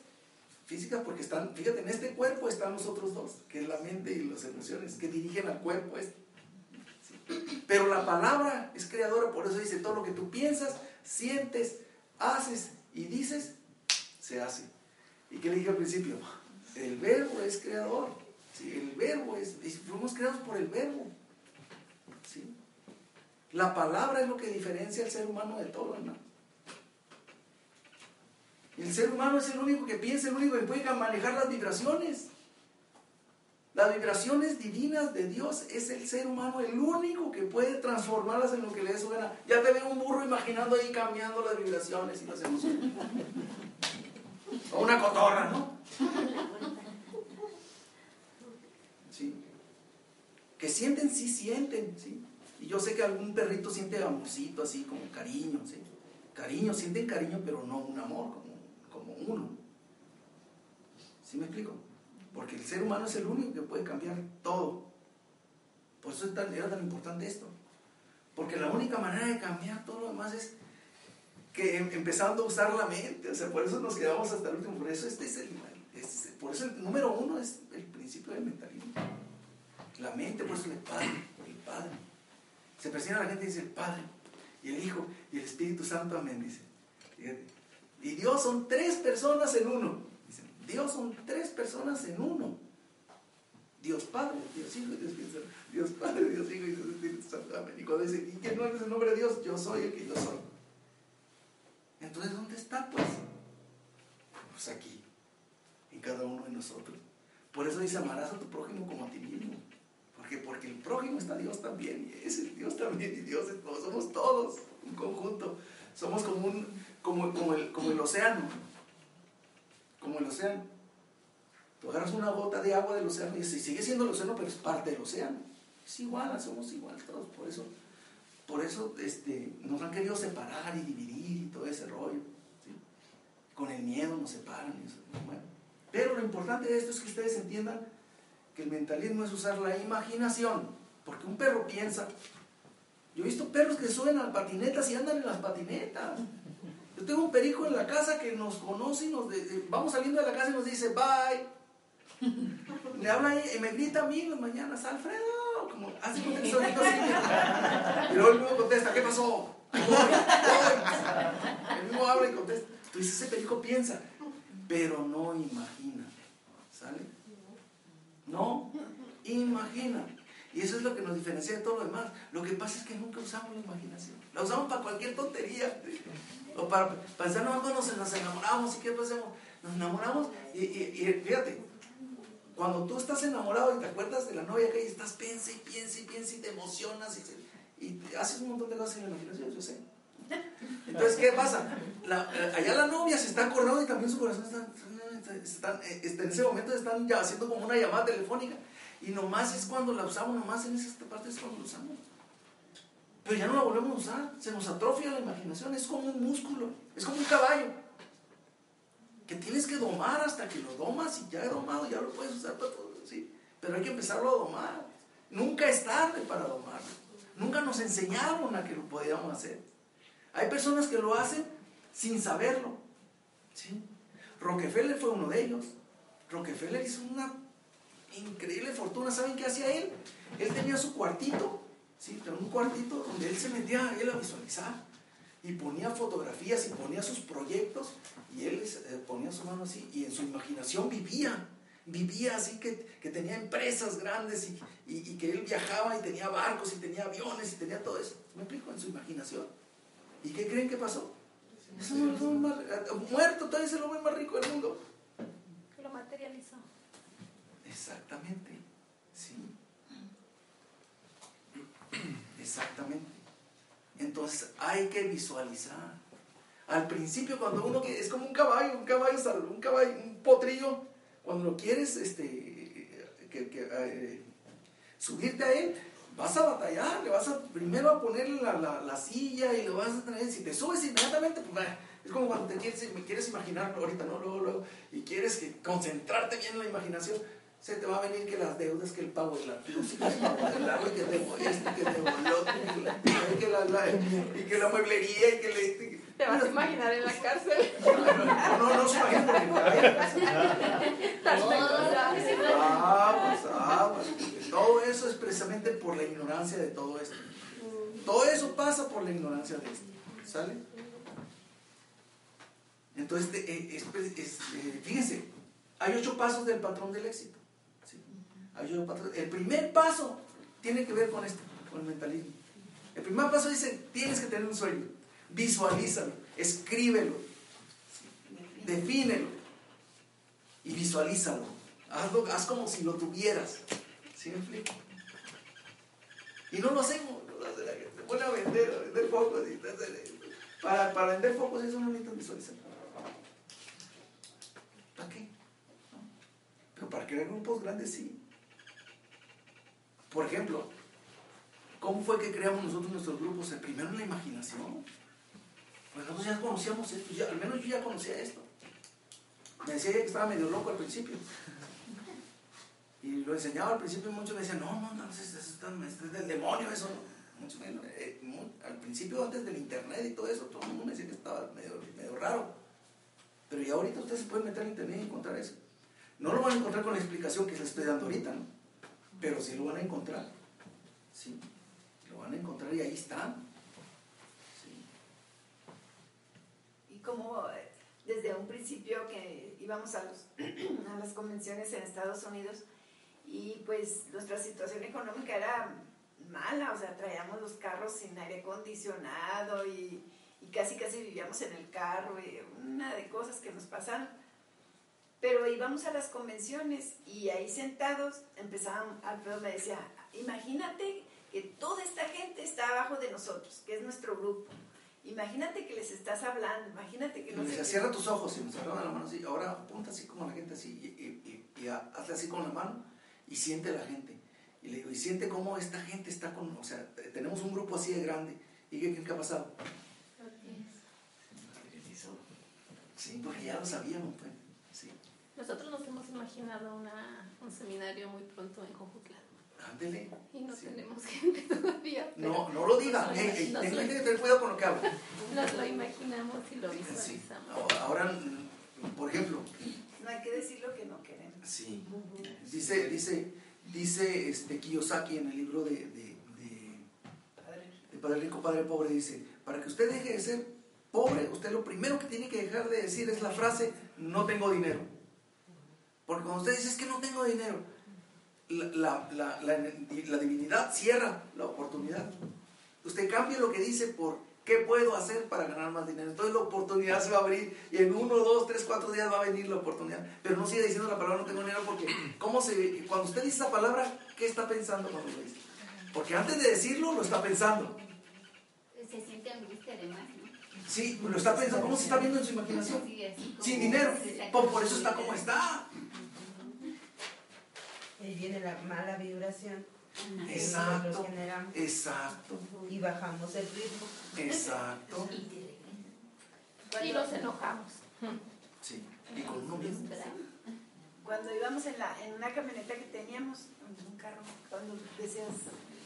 físicas, porque están, fíjate, en este cuerpo están los otros dos, que es la mente y las emociones, que dirigen al cuerpo. Este. Pero la palabra es creadora, por eso dice, todo lo que tú piensas, sientes, haces y dices, se hace. ¿Y qué le dije al principio? El verbo es creador. El verbo es, fuimos creados por el verbo. ¿sí? La palabra es lo que diferencia al ser humano de todo, hermano. El ser humano es el único que piensa, el único que puede manejar las vibraciones. Las vibraciones divinas de Dios es el ser humano el único que puede transformarlas en lo que le dé su gana. Ya te veo un burro imaginando ahí cambiando las vibraciones y las emociones. O una cotorra, ¿no? Sí. Que sienten, sí sienten, ¿sí? Y yo sé que algún perrito siente amorcito, así como cariño, ¿sí? Cariño, sienten cariño, pero no un amor como, como uno. ¿Sí me explico? Porque el ser humano es el único que puede cambiar todo. Por eso es tan, era tan importante esto. Porque la única manera de cambiar todo lo demás es que em, empezando a usar la mente. O sea, por eso nos quedamos hasta el último. Por eso este es el, es, por eso el número uno es el principio del mentalismo. La mente, por eso el Padre, el Padre. Se presiona la gente y dice el Padre, y el Hijo, y el Espíritu Santo, amén, dice. Y Dios son tres personas en uno. Dios son tres personas en uno. Dios Padre, Dios Hijo y Dios Espíritu Santo. Dios Padre, Dios Hijo y Dios Espíritu Santo. Amén. Y cuando dice, ¿y quién no es el nombre de Dios? Yo soy el que yo soy. Entonces, ¿dónde está pues? Pues aquí. cada uno de nosotros. Por eso dice, amarás a tu prójimo como a ti mismo. Porque, porque el prójimo está Dios también, y es el Dios también, y Dios es todo, somos todos, un conjunto. Somos como, un, como, el, como el océano, como el océano. Tú agarras una gota de agua del océano y sigue siendo el océano, pero es parte del océano. Es igual, somos igual todos, por eso, por eso este, nos han querido separar y dividir y todo ese rollo. Con el miedo nos separan. Eso, bueno. Pero lo importante de esto es que ustedes entiendan que el mentalismo es usar la imaginación, porque un perro piensa. Yo he visto perros que suben a patinetas y andan en las patinetas. Yo tengo un perico en la casa que nos conoce y nos vamos saliendo de la casa y nos dice bye. Le habla y me grita a mí en las mañanas, Alfredo, como hace un así. Y luego el mismo contesta, ¿qué pasó? Voy, voy. El mismo habla y contesta. Entonces ese perico piensa, pero no imagina. ¿Sale? No imagina. Y eso es lo que nos diferencia de todo lo demás. Lo que pasa es que nunca usamos la imaginación. La usamos para cualquier tontería. O para pensar, no, cuando nos enamoramos y qué pasamos. Nos enamoramos y, y, fíjate, cuando tú estás enamorado y te acuerdas de la novia que estás, piensa y piensa y piensa y te emocionas y, y haces un montón de cosas en la imaginación, yo sé. Entonces, ¿qué pasa? Eh, allá la novia se está acordando y también su corazón está, en ese momento están ya haciendo como una llamada telefónica. Y nomás es cuando la usamos, nomás en esa parte es cuando la usamos. Pero ya no la volvemos a usar, se nos atrofia la imaginación, es como un músculo, es como un caballo. Que tienes que domar hasta que lo domas y ya domado, ya lo puedes usar para todo, ¿sí? Pero hay que empezarlo a domar. Nunca es tarde para domarlo. Nunca nos enseñaron a que lo podíamos hacer. Hay personas que lo hacen sin saberlo. ¿sí? Rockefeller fue uno de ellos. Rockefeller hizo una increíble fortuna. ¿Saben qué hacía él? Él tenía su cuartito, ¿sí? Pero un cuartito donde él se metía él a visualizar y ponía fotografías y ponía sus proyectos y él eh, ponía su mano así y en su imaginación vivía. Vivía así que, tenía empresas grandes y, y, que él viajaba y tenía barcos y tenía aviones y tenía todo eso. ¿Me explico? En su imaginación. ¿Y qué creen que pasó? Es el más, muerto, todavía es el hombre más rico del mundo. Lo materializó. Exactamente, sí. Exactamente. Entonces hay que visualizar. Al principio cuando uno es como un caballo, un caballo, un caballo, un potrillo, cuando lo quieres este, que, eh, subirte a él, vas a batallar, le vas a primero a poner la, la, silla y lo vas a tener, si te subes inmediatamente, pues es como cuando te quieres, me quieres imaginar ahorita, ¿no? Luego, luego, y quieres que concentrarte bien en la imaginación, se te va a venir que las deudas, que el pago de la luz, que el pago del agua, que debo esto, que debo lo otro, y que la, la, y que la mueblería, y que le... Te vas a imaginar en la cárcel. No, no, no se imagina porque Aguas, aguas. Todo eso es precisamente por la ignorancia de todo esto. Todo eso pasa por la ignorancia de esto. ¿Sale? Entonces, eh, eh, fíjense, hay ocho pasos del patrón del éxito. El primer paso tiene que ver con esto, con el mentalismo. El primer paso dice, tienes que tener un sueño. Visualízalo, escríbelo, defínelo y visualízalo. Hazlo, haz como si lo tuvieras. ¿Sí? Y no lo hacemos. Te pone a vender, a vender focos. para, para vender focos eso no necesitan visualizar. ¿Para qué? Pero para crear grupos grandes sí. Por ejemplo, ¿cómo fue que creamos nosotros nuestros grupos? El primero en la imaginación. Pues nosotros ya conocíamos esto, al menos yo ya conocía esto. Me decía que estaba medio loco al principio. Y lo enseñaba al principio y muchos me decían, no, no, no, es, es, del demonio eso. Mucho menos, eh, al principio, antes del internet y todo eso, todo el mundo me decía que estaba medio, medio raro. Pero ya ahorita ustedes se pueden meter en internet y encontrar eso. No lo van a encontrar con la explicación que les estoy dando ahorita, ¿no? Pero sí lo van a encontrar. Sí, lo van a encontrar y ahí están. como eh, desde un principio que íbamos a, los, a las convenciones en Estados Unidos y pues nuestra situación económica era mala, o sea, traíamos los carros sin aire acondicionado y, y casi casi vivíamos en el carro y una de cosas que nos pasan. Pero íbamos a las convenciones y ahí sentados empezaban, Alfredo me decía, imagínate que toda esta gente está abajo de nosotros, que es nuestro grupo. Imagínate que les estás hablando, imagínate que Y no me sé decía, qué". cierra tus ojos y me cerraba la mano así. Ahora apunta así como la gente así y, y, y, y ha- hazle así con la mano y siente la gente. Y le digo, y siente cómo esta gente está con, o sea, te- tenemos un grupo así de grande. ¿Y qué que ha pasado? Sí, porque ya lo sabíamos, pues. Nosotros nos hemos imaginado una, un seminario muy pronto en Jojutla. ándele. Y no Sí. tenemos gente todavía. No, no lo diga. nos Ey, ey, nos tengan lo- que tener cuidado con lo que habla. Nos lo imaginamos y lo visualizamos. Ahora, ahora, por ejemplo, No hay que decir lo que no queremos. sí. Dice, dice, dice este Kiyosaki en el libro de, de, de Padre. de Padre Rico, Padre Pobre, dice, para que usted deje de ser pobre, usted lo primero que tiene que dejar de decir es la frase, no tengo dinero. Porque cuando usted dice, es que no tengo dinero, la, la, la, la, divinidad cierra la oportunidad. Usted cambia lo que dice por qué puedo hacer para ganar más dinero. Entonces la oportunidad se va a abrir y en uno, dos, tres, cuatro días va a venir la oportunidad. Pero no sigue diciendo la palabra no tengo dinero porque ¿cómo se, cuando usted dice esa palabra, ¿qué está pensando cuando lo dice? Porque antes de decirlo, lo está pensando. Se siente angustia además. Sí, lo está pensando. ¿Cómo se está viendo en su imaginación? Sin dinero. Por, por eso está como está. Ahí viene la mala vibración Exacto. Exacto. y bajamos el ritmo. Exacto. Y nos enojamos. Sí. Y con uno mismo. cuando íbamos en, la, en una camioneta que teníamos, en un carro, cuando decías,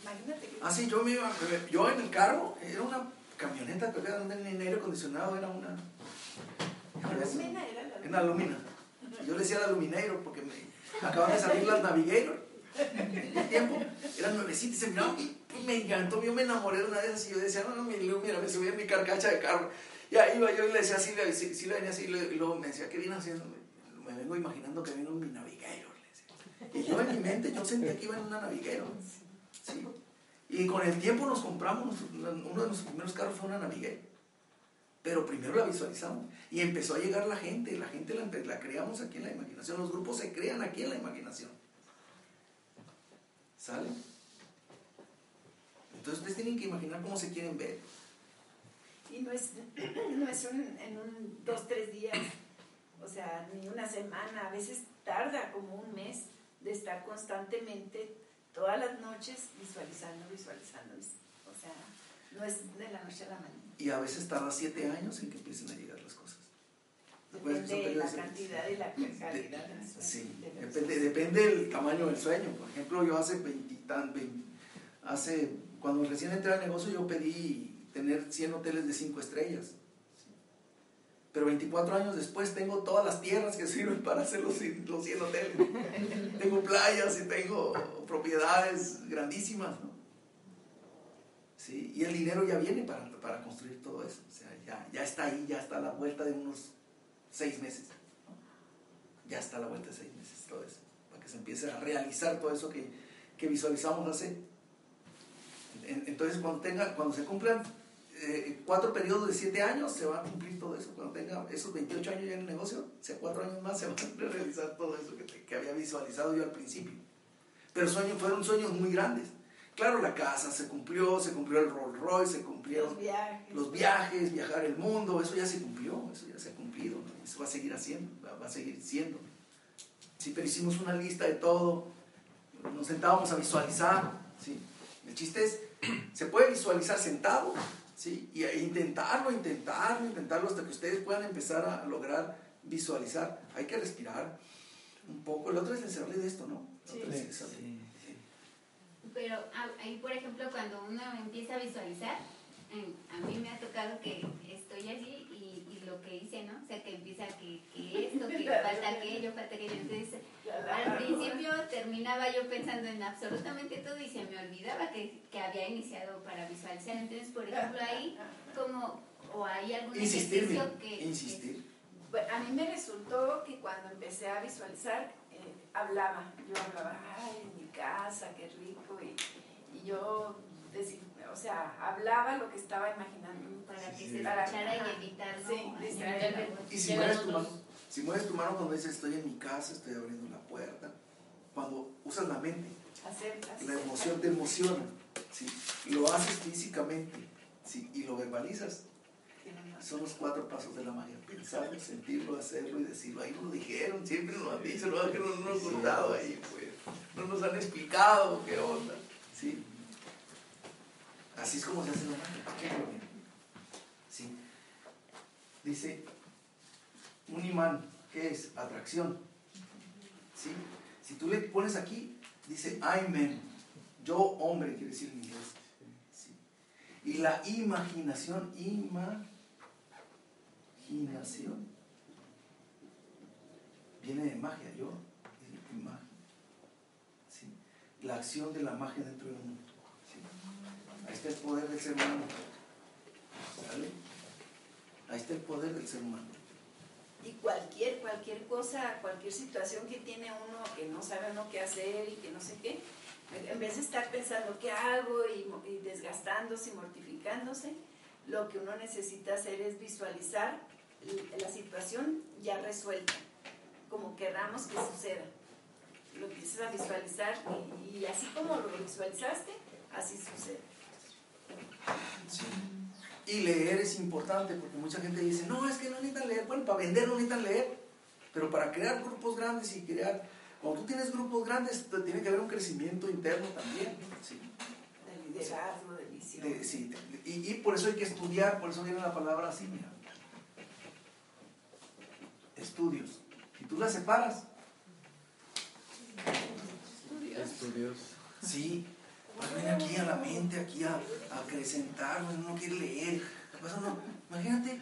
imagínate que... Ah, sí, yo me iba, yo en el carro, era una camioneta que había donde en aire acondicionado, era una. Alumina era la En alumina. Yo le decía al aluminero porque me acaban de salir las Navigator. En el tiempo, eran nuevecitas y se miraban. Me encantó, yo me enamoré de una de esas y yo decía, no, no, mi mira, me subí en mi carcacha de carro. Y ahí iba yo y le decía a Silvia, y Sil- Silvia venía así y luego me decía, ¿qué viene haciendo? Me vengo imaginando que vino mi Navigator. Y yo en mi mente, yo sentía que iba en una Navigator. Sí. Y con el tiempo nos compramos, uno de nuestros primeros carros fue una Navigator. Pero primero la visualizamos. Y empezó a llegar la gente. La gente la, la creamos aquí en la imaginación. Los grupos se crean aquí en la imaginación. ¿Sale? Entonces ustedes tienen que imaginar cómo se quieren ver. Y no es, no es un- en un dos, tres días, o sea, ni una semana, a veces tarda como un mes de estar constantemente todas las noches visualizando, visualizando. O sea, no es de la noche a la mañana. Y a veces tarda siete años en que empiecen a llegar las cosas. Depende de la cantidad y la calidad del sueño. Sí, de depende, depende del tamaño del sueño. Por ejemplo, yo hace 20, y tan- 20 hace, cuando recién entré al negocio, yo pedí tener 100 hoteles de 5 estrellas. Pero 24 años después tengo todas las tierras que sirven para hacer los, los 100 hoteles. tengo playas y tengo propiedades grandísimas. ¿no? Sí, y el dinero ya viene para, para construir todo eso. O sea, ya, ya está ahí, ya está a la vuelta de unos 6 meses ya está a la vuelta de seis meses todo eso, para que se empiece a realizar todo eso que, que visualizamos hacer. En- Entonces, cuando, tenga, cuando se cumplan eh, cuatro periodos de siete años, se va a cumplir todo eso. Cuando tenga esos 28 años ya en el negocio, o sea, cuatro años más, se va a realizar todo eso que, que había visualizado yo al principio. Pero sueños, fueron sueños muy grandes. Claro, la casa se cumplió, se cumplió el Rolls Royce, se cumplieron Los viajes. los viajes, viajar el mundo, eso ya se cumplió, eso ya se ha cumplido, ¿no? eso va a seguir haciendo, va, va a seguir siendo. Sí, pero hicimos una lista de todo, nos sentábamos a visualizar, ¿sí? El chiste es, se puede visualizar sentado, ¿sí? Y intentarlo, intentarlo, intentarlo hasta que ustedes puedan empezar a lograr visualizar. Hay que respirar un poco. El otro es hablé de esto, ¿no? El Sí. otro es. Sí. Pero ah, ahí, por ejemplo, cuando uno empieza a visualizar, a mí me ha tocado que estoy allí y, y lo que hice, ¿no? O sea, que empieza que, que esto, que falta aquello, falta aquello. Entonces, al principio terminaba yo pensando en absolutamente todo y se me olvidaba que, que había iniciado para visualizar. Entonces, por ejemplo, ahí, como, o hay algún Insistir, ejercicio que... insistir. A mí me resultó que cuando empecé a visualizar, eh, hablaba. Yo hablaba, ay, en mi casa, qué rico. Y, y yo, decía, o sea, hablaba lo que estaba imaginando. Para que Sí, se sí. escuchara y evitar. Sí, Y si mueves tu mano, Si mueves tu mano cuando dices estoy en mi casa, estoy abriendo la puerta, cuando usas la mente, la emoción te emociona, ¿sí? lo haces físicamente ¿sí? y lo verbalizas. Son los cuatro pasos de la magia. Pensarlo, sentirlo, hacerlo y decirlo. Ahí nos lo dijeron, siempre nos lo han dicho, no, que no nos han contado ahí, pues. No nos han explicado qué onda. ¿sí? Así es como se hace la magia. ¿Sí? Dice, un imán, ¿qué es? Atracción. ¿Sí? Si tú le pones aquí, dice I man, yo hombre, quiere decir en inglés. Y la imaginación, imaginación, viene de magia, yo, imagen. ¿Sí? La acción de la magia dentro del mundo. ¿Sí? Ahí está el poder del ser humano. Ahí está el poder del ser humano. Y cualquier, cualquier cosa, cualquier situación que tiene uno que no sabe uno qué hacer y que no sé qué, en vez de estar pensando qué hago y, y desgastándose y mortificándose, lo que uno necesita hacer es visualizar la situación ya resuelta, como queramos que suceda. Lo empiezas a visualizar y, y así como lo visualizaste, así sucede. Sí. Y leer es importante porque mucha gente dice, no, es que no necesitan leer. Bueno, para vender no necesitan leer, pero para crear grupos grandes y crear, cuando tú tienes grupos grandes, tiene que haber un crecimiento interno también. Sí. De liderazgo, de visión. De- sí, de- y, y por eso hay que estudiar, por eso viene la palabra así, mira. Estudios. Y tú las separas. Estudios. Sí, pues viene aquí a la mente, aquí a, a acrecentar, uno no quiere leer. ¿Qué pasa? No, imagínate,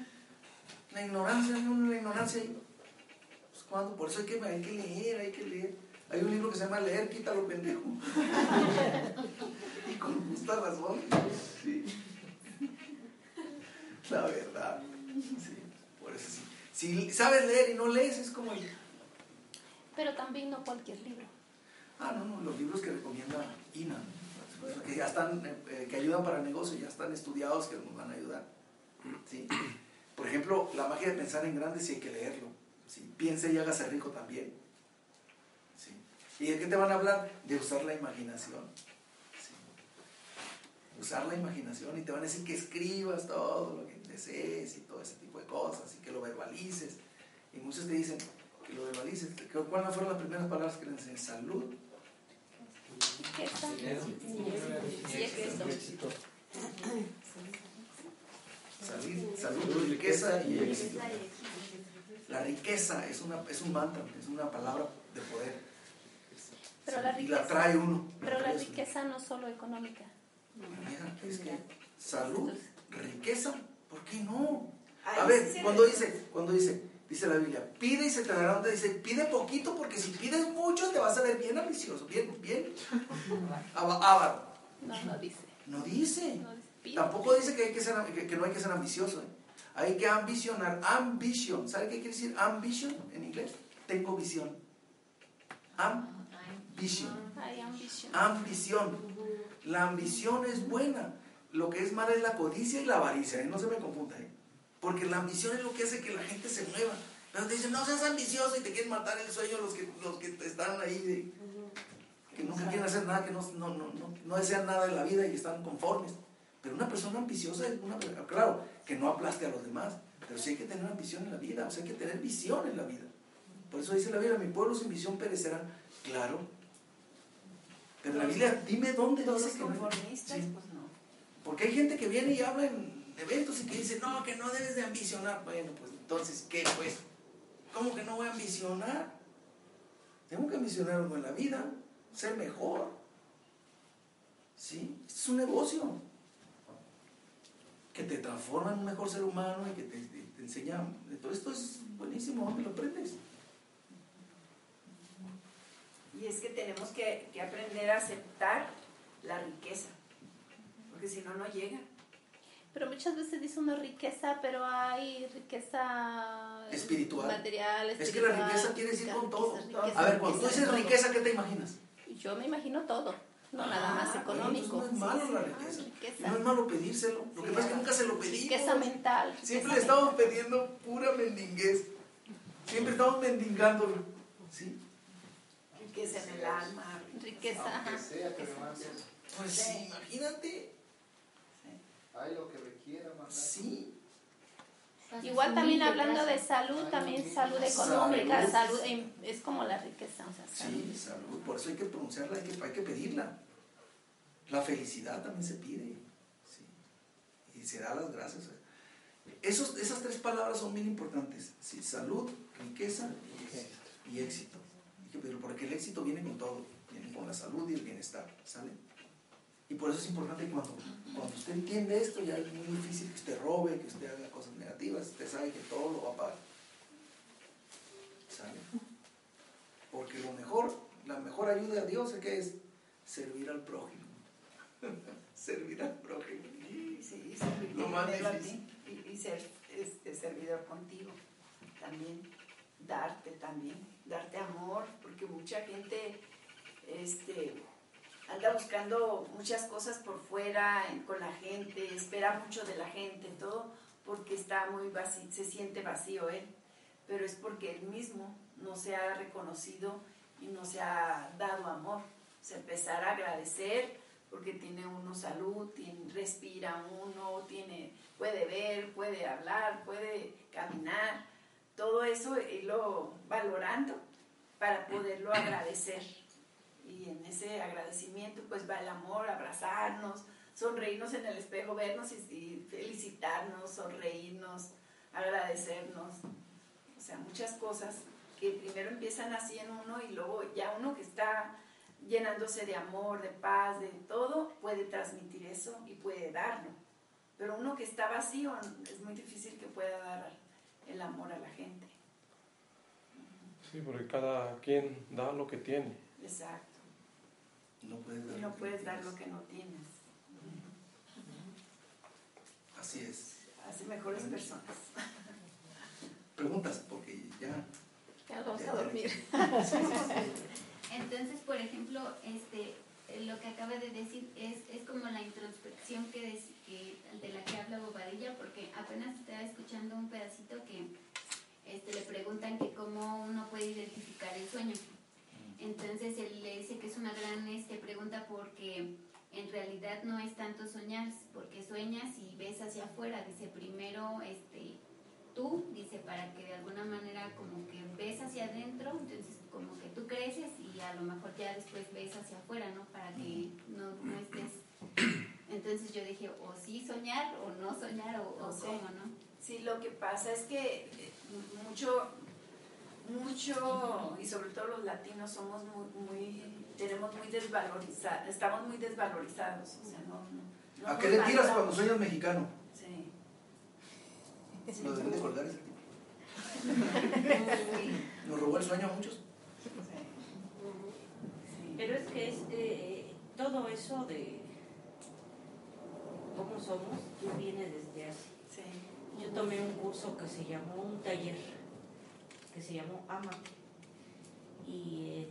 la ignorancia, uno la ignorancia. Pues cuando, por eso hay que, hay que leer, hay que leer. Hay un libro que se llama Leer, quítalo pendejo. y con justa razón. Sí. La verdad. Sí, por eso sí. Si sabes leer y no lees, es como el Pero también no cualquier libro. Ah, no, no, los libros que recomienda INA, que ya están, eh, que ayudan para el negocio, ya están estudiados, que nos van a ayudar. ¿sí? Por ejemplo, la magia de pensar en grande sí hay que leerlo. ¿sí? Piense y hágase rico también. ¿sí? ¿Y de qué te van a hablar? De usar la imaginación. Usar la imaginación y te van a decir que escribas todo lo que desees y todo ese tipo de cosas y que lo verbalices. Y muchos te dicen que lo verbalices. ¿Cuáles fueron las primeras palabras que les enseñé? Salud, Es esto. Salud, salud, riqueza y éxito. La riqueza es, una, es un mantra, es una palabra de poder. Pero la Y la riqueza, trae uno. pero la trae uno. riqueza no solo económica. Mira, es que salud, riqueza, ¿por qué no? A ver, cuando dice, cuando dice, dice la Biblia, pide y se te dará, donde dice, pide poquito porque si pides mucho te vas a ver bien ambicioso, bien, bien ava- avaro. No, no dice. No dice. No dice. Pide. Tampoco dice que, hay que, ser, que, que no hay que ser ambicioso. ¿eh? Hay que ambicionar. Ambition. ¿Sabe qué quiere decir ambition en inglés? Tengo visión. Ambition. Ambición. La ambición es buena. Lo que es mala es la codicia y la avaricia. ¿eh? No se me confunda. ¿eh? Porque la ambición es lo que hace que la gente se mueva. Pero te dicen, no seas ambicioso y te quieren matar el sueño los que, los que están ahí, de- que nunca quieren hacer nada, que no, no, no, no, no desean nada en la vida y están conformes. Pero una persona ambiciosa es una persona, claro, que no aplaste a los demás, pero sí hay que tener ambición en la vida, o sea, hay que tener visión en la vida. Por eso dice la Biblia, mi pueblo sin visión perecerá. Claro. Pero la Biblia, dime dónde dice que pues no. Porque hay gente que viene y habla en eventos y que dice, no, que no debes de ambicionar. Bueno, pues entonces, ¿qué pues? ¿Cómo que no voy a ambicionar? Tengo que ambicionar algo en la vida, ser mejor. ¿Sí? Este es un negocio que te transforma en un mejor ser humano y que te, te- te enseña. Todo esto es buenísimo, ¿dónde lo aprendes? Y es que tenemos que, que aprender a aceptar la riqueza, porque si no, no llega. Pero muchas veces dice una riqueza, pero hay riqueza Espiritual. material, Es que la espiritual, riqueza quiere decir con todo. riqueza, riqueza, A ver, cuando tú riqueza, dices riqueza, ¿qué te imaginas? Yo me imagino todo, no nada más Ah, económico. bueno, entonces no es malo la Ah, riqueza. riqueza. No es malo pedírselo. Lo que Sí, pasa es que nunca se lo pedimos. Riqueza mental. Siempre riqueza le estamos pidiendo pura mendinguez. Siempre estamos mendigando, ¿sí? Riqueza en el alma. Riqueza. Sea que mandes, Pues sí, imagínate. Hay lo que requiera mandar. Sí. Igual también hablando de salud, también salud económica, Salud. salud es como la riqueza, o sea, salud. Sí, salud. Por eso hay que pronunciarla, hay que, hay que pedirla. La felicidad también se pide. Sí. Y se da las gracias. Esos, esas tres palabras son bien importantes. Sí, salud, riqueza y éxito. Hay que pedirlo, porque el éxito viene con todo. Viene con la salud y el bienestar. ¿Sale? Y por eso es importante cuando, cuando usted entiende esto, ya es muy difícil que usted robe, que usted haga cosas negativas. Usted sabe que todo lo va a pagar. ¿Sale? Porque lo mejor, la mejor ayuda a Dios es que es servir al prójimo. servir al prójimo. Sí, y servirte Lo más a difícil. ti, y, y ser este, servidor contigo también, darte también, darte amor, porque mucha gente este, anda buscando muchas cosas por fuera, con la gente, espera mucho de la gente, todo, porque está muy vacío, se siente vacío él, pero es porque él mismo no se ha reconocido y no se ha dado amor. O sea, empezar a agradecer porque tiene uno salud, tiene- respira uno, tiene, puede ver, puede hablar, puede caminar, todo eso irlo valorando para poderlo agradecer. Y en ese agradecimiento pues va el amor, abrazarnos, sonreírnos en el espejo, vernos y, felicitarnos, sonreírnos, agradecernos. O sea, muchas cosas que primero empiezan así en uno y luego ya uno que está llenándose de amor, de paz, de todo, puede transmitir eso y puede darlo. Pero uno que está vacío es muy difícil que pueda dar el amor a la gente. Sí, porque cada quien da lo que tiene. Exacto. No puedes dar, Y lo no que puedes dar lo que no tienes. Así es. Hace mejores personas. Preguntas, porque ya. Ya vamos ya- a dormir. Sí, sí, sí. Entonces, por ejemplo, este, lo que acaba de decir es, es como la introspección que, des- que- de la que habla Bobadilla, porque apenas estaba escuchando un pedacito que este, le preguntan que cómo uno puede identificar el sueño. Entonces él le dice que es una gran este, pregunta porque en realidad no es tanto soñar, porque sueñas y ves hacia afuera. Dice primero este, tú, dice para que de alguna manera como que ves hacia adentro, entonces como que tú creces y a lo mejor ya después ves hacia afuera, ¿no? Para que no, no estés... Entonces yo dije, o sí soñar o no soñar o, o cómo, ¿no? Sí, lo que pasa es que eh, mucho, mucho, y sobre todo los latinos somos muy, muy tenemos muy desvalorizados, estamos muy desvalorizados, o sea, no, no, no ¿A nos qué le tiras cuando sueñas mexicano? Sí. Lo deben de colgar ese tipo. Nos robó el sueño a muchos. Sí. Pero es que es eh, todo eso de cómo somos, viene desde así. Sí. Yo tomé un curso que se llamó, un taller, que se llamó AMA. Y eh,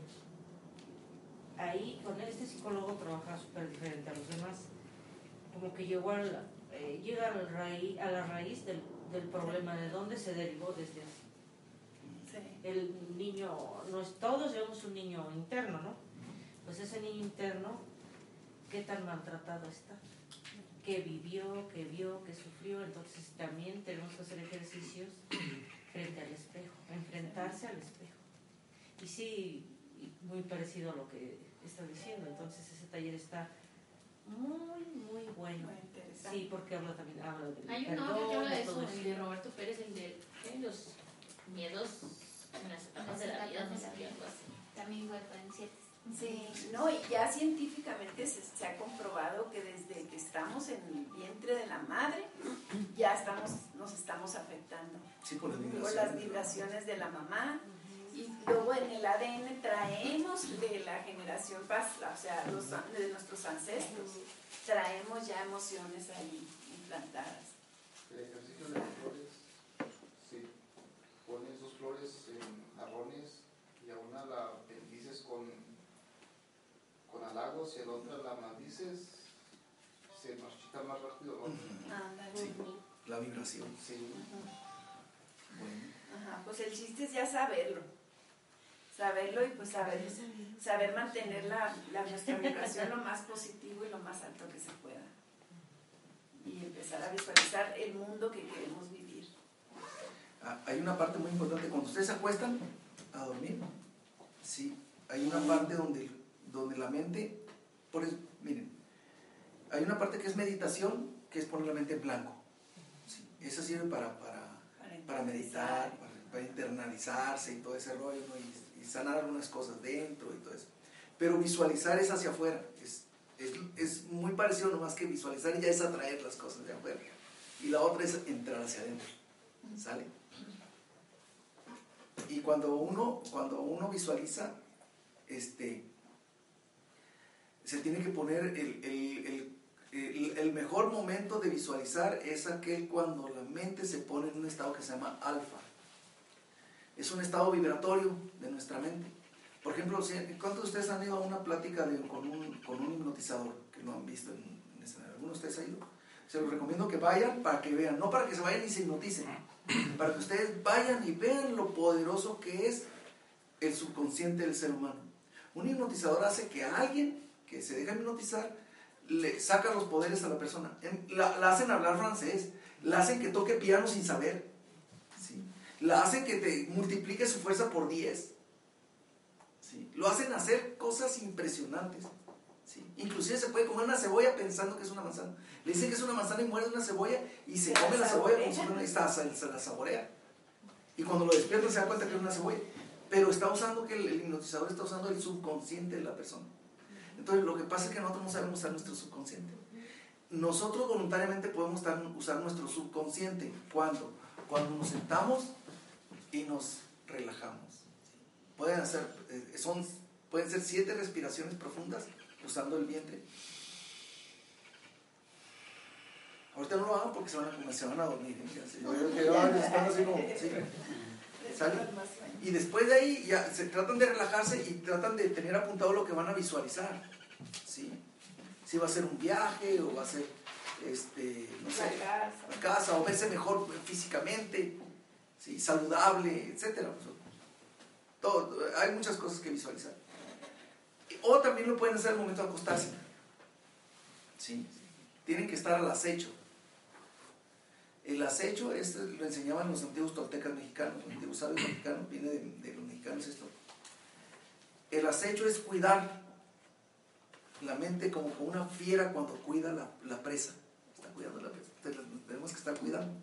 ahí con este psicólogo trabaja súper diferente a los demás. Como que llegó al, eh, llega al raíz, a la raíz del, del problema, de dónde se derivó desde. Sí. El niño, no es, todos llevamos un niño interno, ¿no? Pues ese niño interno, ¿qué tan maltratado está? ¿Qué vivió, qué vio, qué sufrió? Entonces también tenemos que hacer ejercicios frente al espejo, enfrentarse al espejo. Y sí, y muy parecido a lo que está diciendo, entonces ese taller está muy, muy bueno. Muy interesante. Sí, porque habla también habla del Hay un que habla de de eso, el de Roberto Pérez, el de los miedos en las etapas de la vida, no sé qué, algo así. También igual para siete. Sí, no, y ya científicamente se, se ha comprobado que desde que estamos en el vientre de la madre, ya estamos, nos estamos afectando Sí, por las por vibraciones. las vibraciones de la mamá. Y luego en el ADN traemos de la generación pasada, o sea, los, de nuestros ancestros, traemos ya emociones ahí implantadas. El ejercicio de las flores, sí. Pones dos flores en jarrones y a una la bendices con, y a la otra la maldices, se marchita más rápido. la vibración. Sí. Bueno. Ajá, Ajá, pues el chiste es ya saberlo. Saberlo y pues saber, saber mantener la, la nuestra vibración lo más positivo y lo más alto que se pueda. Y empezar a visualizar el mundo que queremos vivir. Ah, hay una parte muy importante, cuando ustedes se acuestan a dormir, sí, hay una parte donde, donde la mente, por eso, miren, hay una parte que es meditación, que es poner la mente en blanco. Sí, esa sirve para, para, para meditar, para, para, internalizarse y todo ese rollo, ¿no? y, y, sanar algunas cosas dentro y todo eso. Pero visualizar es hacia afuera, es, es, es muy parecido nomás que visualizar ya es atraer las cosas de afuera. Y la otra es entrar hacia adentro. ¿Sale? Y cuando uno, cuando uno visualiza, este, se tiene que poner el, el, el, el, mejor momento de visualizar es aquel cuando la mente se pone en un estado que se llama alfa. Es un estado vibratorio de nuestra mente. Por ejemplo, ¿cuántos de ustedes han ido a una plática de, con, un, con, un, hipnotizador que lo han visto en, en? ¿Alguno de ustedes ha ido? Se los recomiendo que vayan para que vean, no para que se vayan y se hipnoticen, para que ustedes vayan y vean lo poderoso que es el subconsciente del ser humano. Un hipnotizador hace que alguien que se deja hipnotizar le saca los poderes a la persona. La, la, hacen hablar francés, la hacen que toque piano sin saber, ¿sí? la hacen que te multiplique su fuerza por 10. ¿sí? Lo hacen hacer cosas impresionantes. ¿sí? Inclusive se puede comer una cebolla pensando que es una manzana. Le dicen que es una manzana y muerde una cebolla y se come la cebolla como si fuera una está, se, la saborea. Y cuando lo despierta se da cuenta que es una cebolla. Pero está usando que el hipnotizador está usando el subconsciente de la persona. Entonces, lo que pasa es que nosotros no sabemos usar nuestro subconsciente. Nosotros voluntariamente podemos usar nuestro subconsciente. ¿Cuándo? Cuando nos sentamos y nos relajamos. Pueden, hacer, son, pueden ser siete respiraciones profundas usando el vientre. Ahorita no lo hagan porque se van a, se van a dormir. Y después de ahí ya se tratan de relajarse y tratan de tener apuntado lo que van a visualizar. ¿sí? Si va a ser un viaje o va a ser, este, no sé, La casa. la casa o verse mejor físicamente, ¿sí? saludable, etc. Todo, hay muchas cosas que visualizar. O también lo pueden hacer al momento de acostarse. ¿sí? Tienen que estar al acecho. El acecho es, lo enseñaban los antiguos toltecas mexicanos, los antiguos sabios mexicanos, viene de, los mexicanos esto. El acecho es cuidar la mente como, como una fiera cuando cuida la, la, presa. Está cuidando la presa. Tenemos que estar cuidando.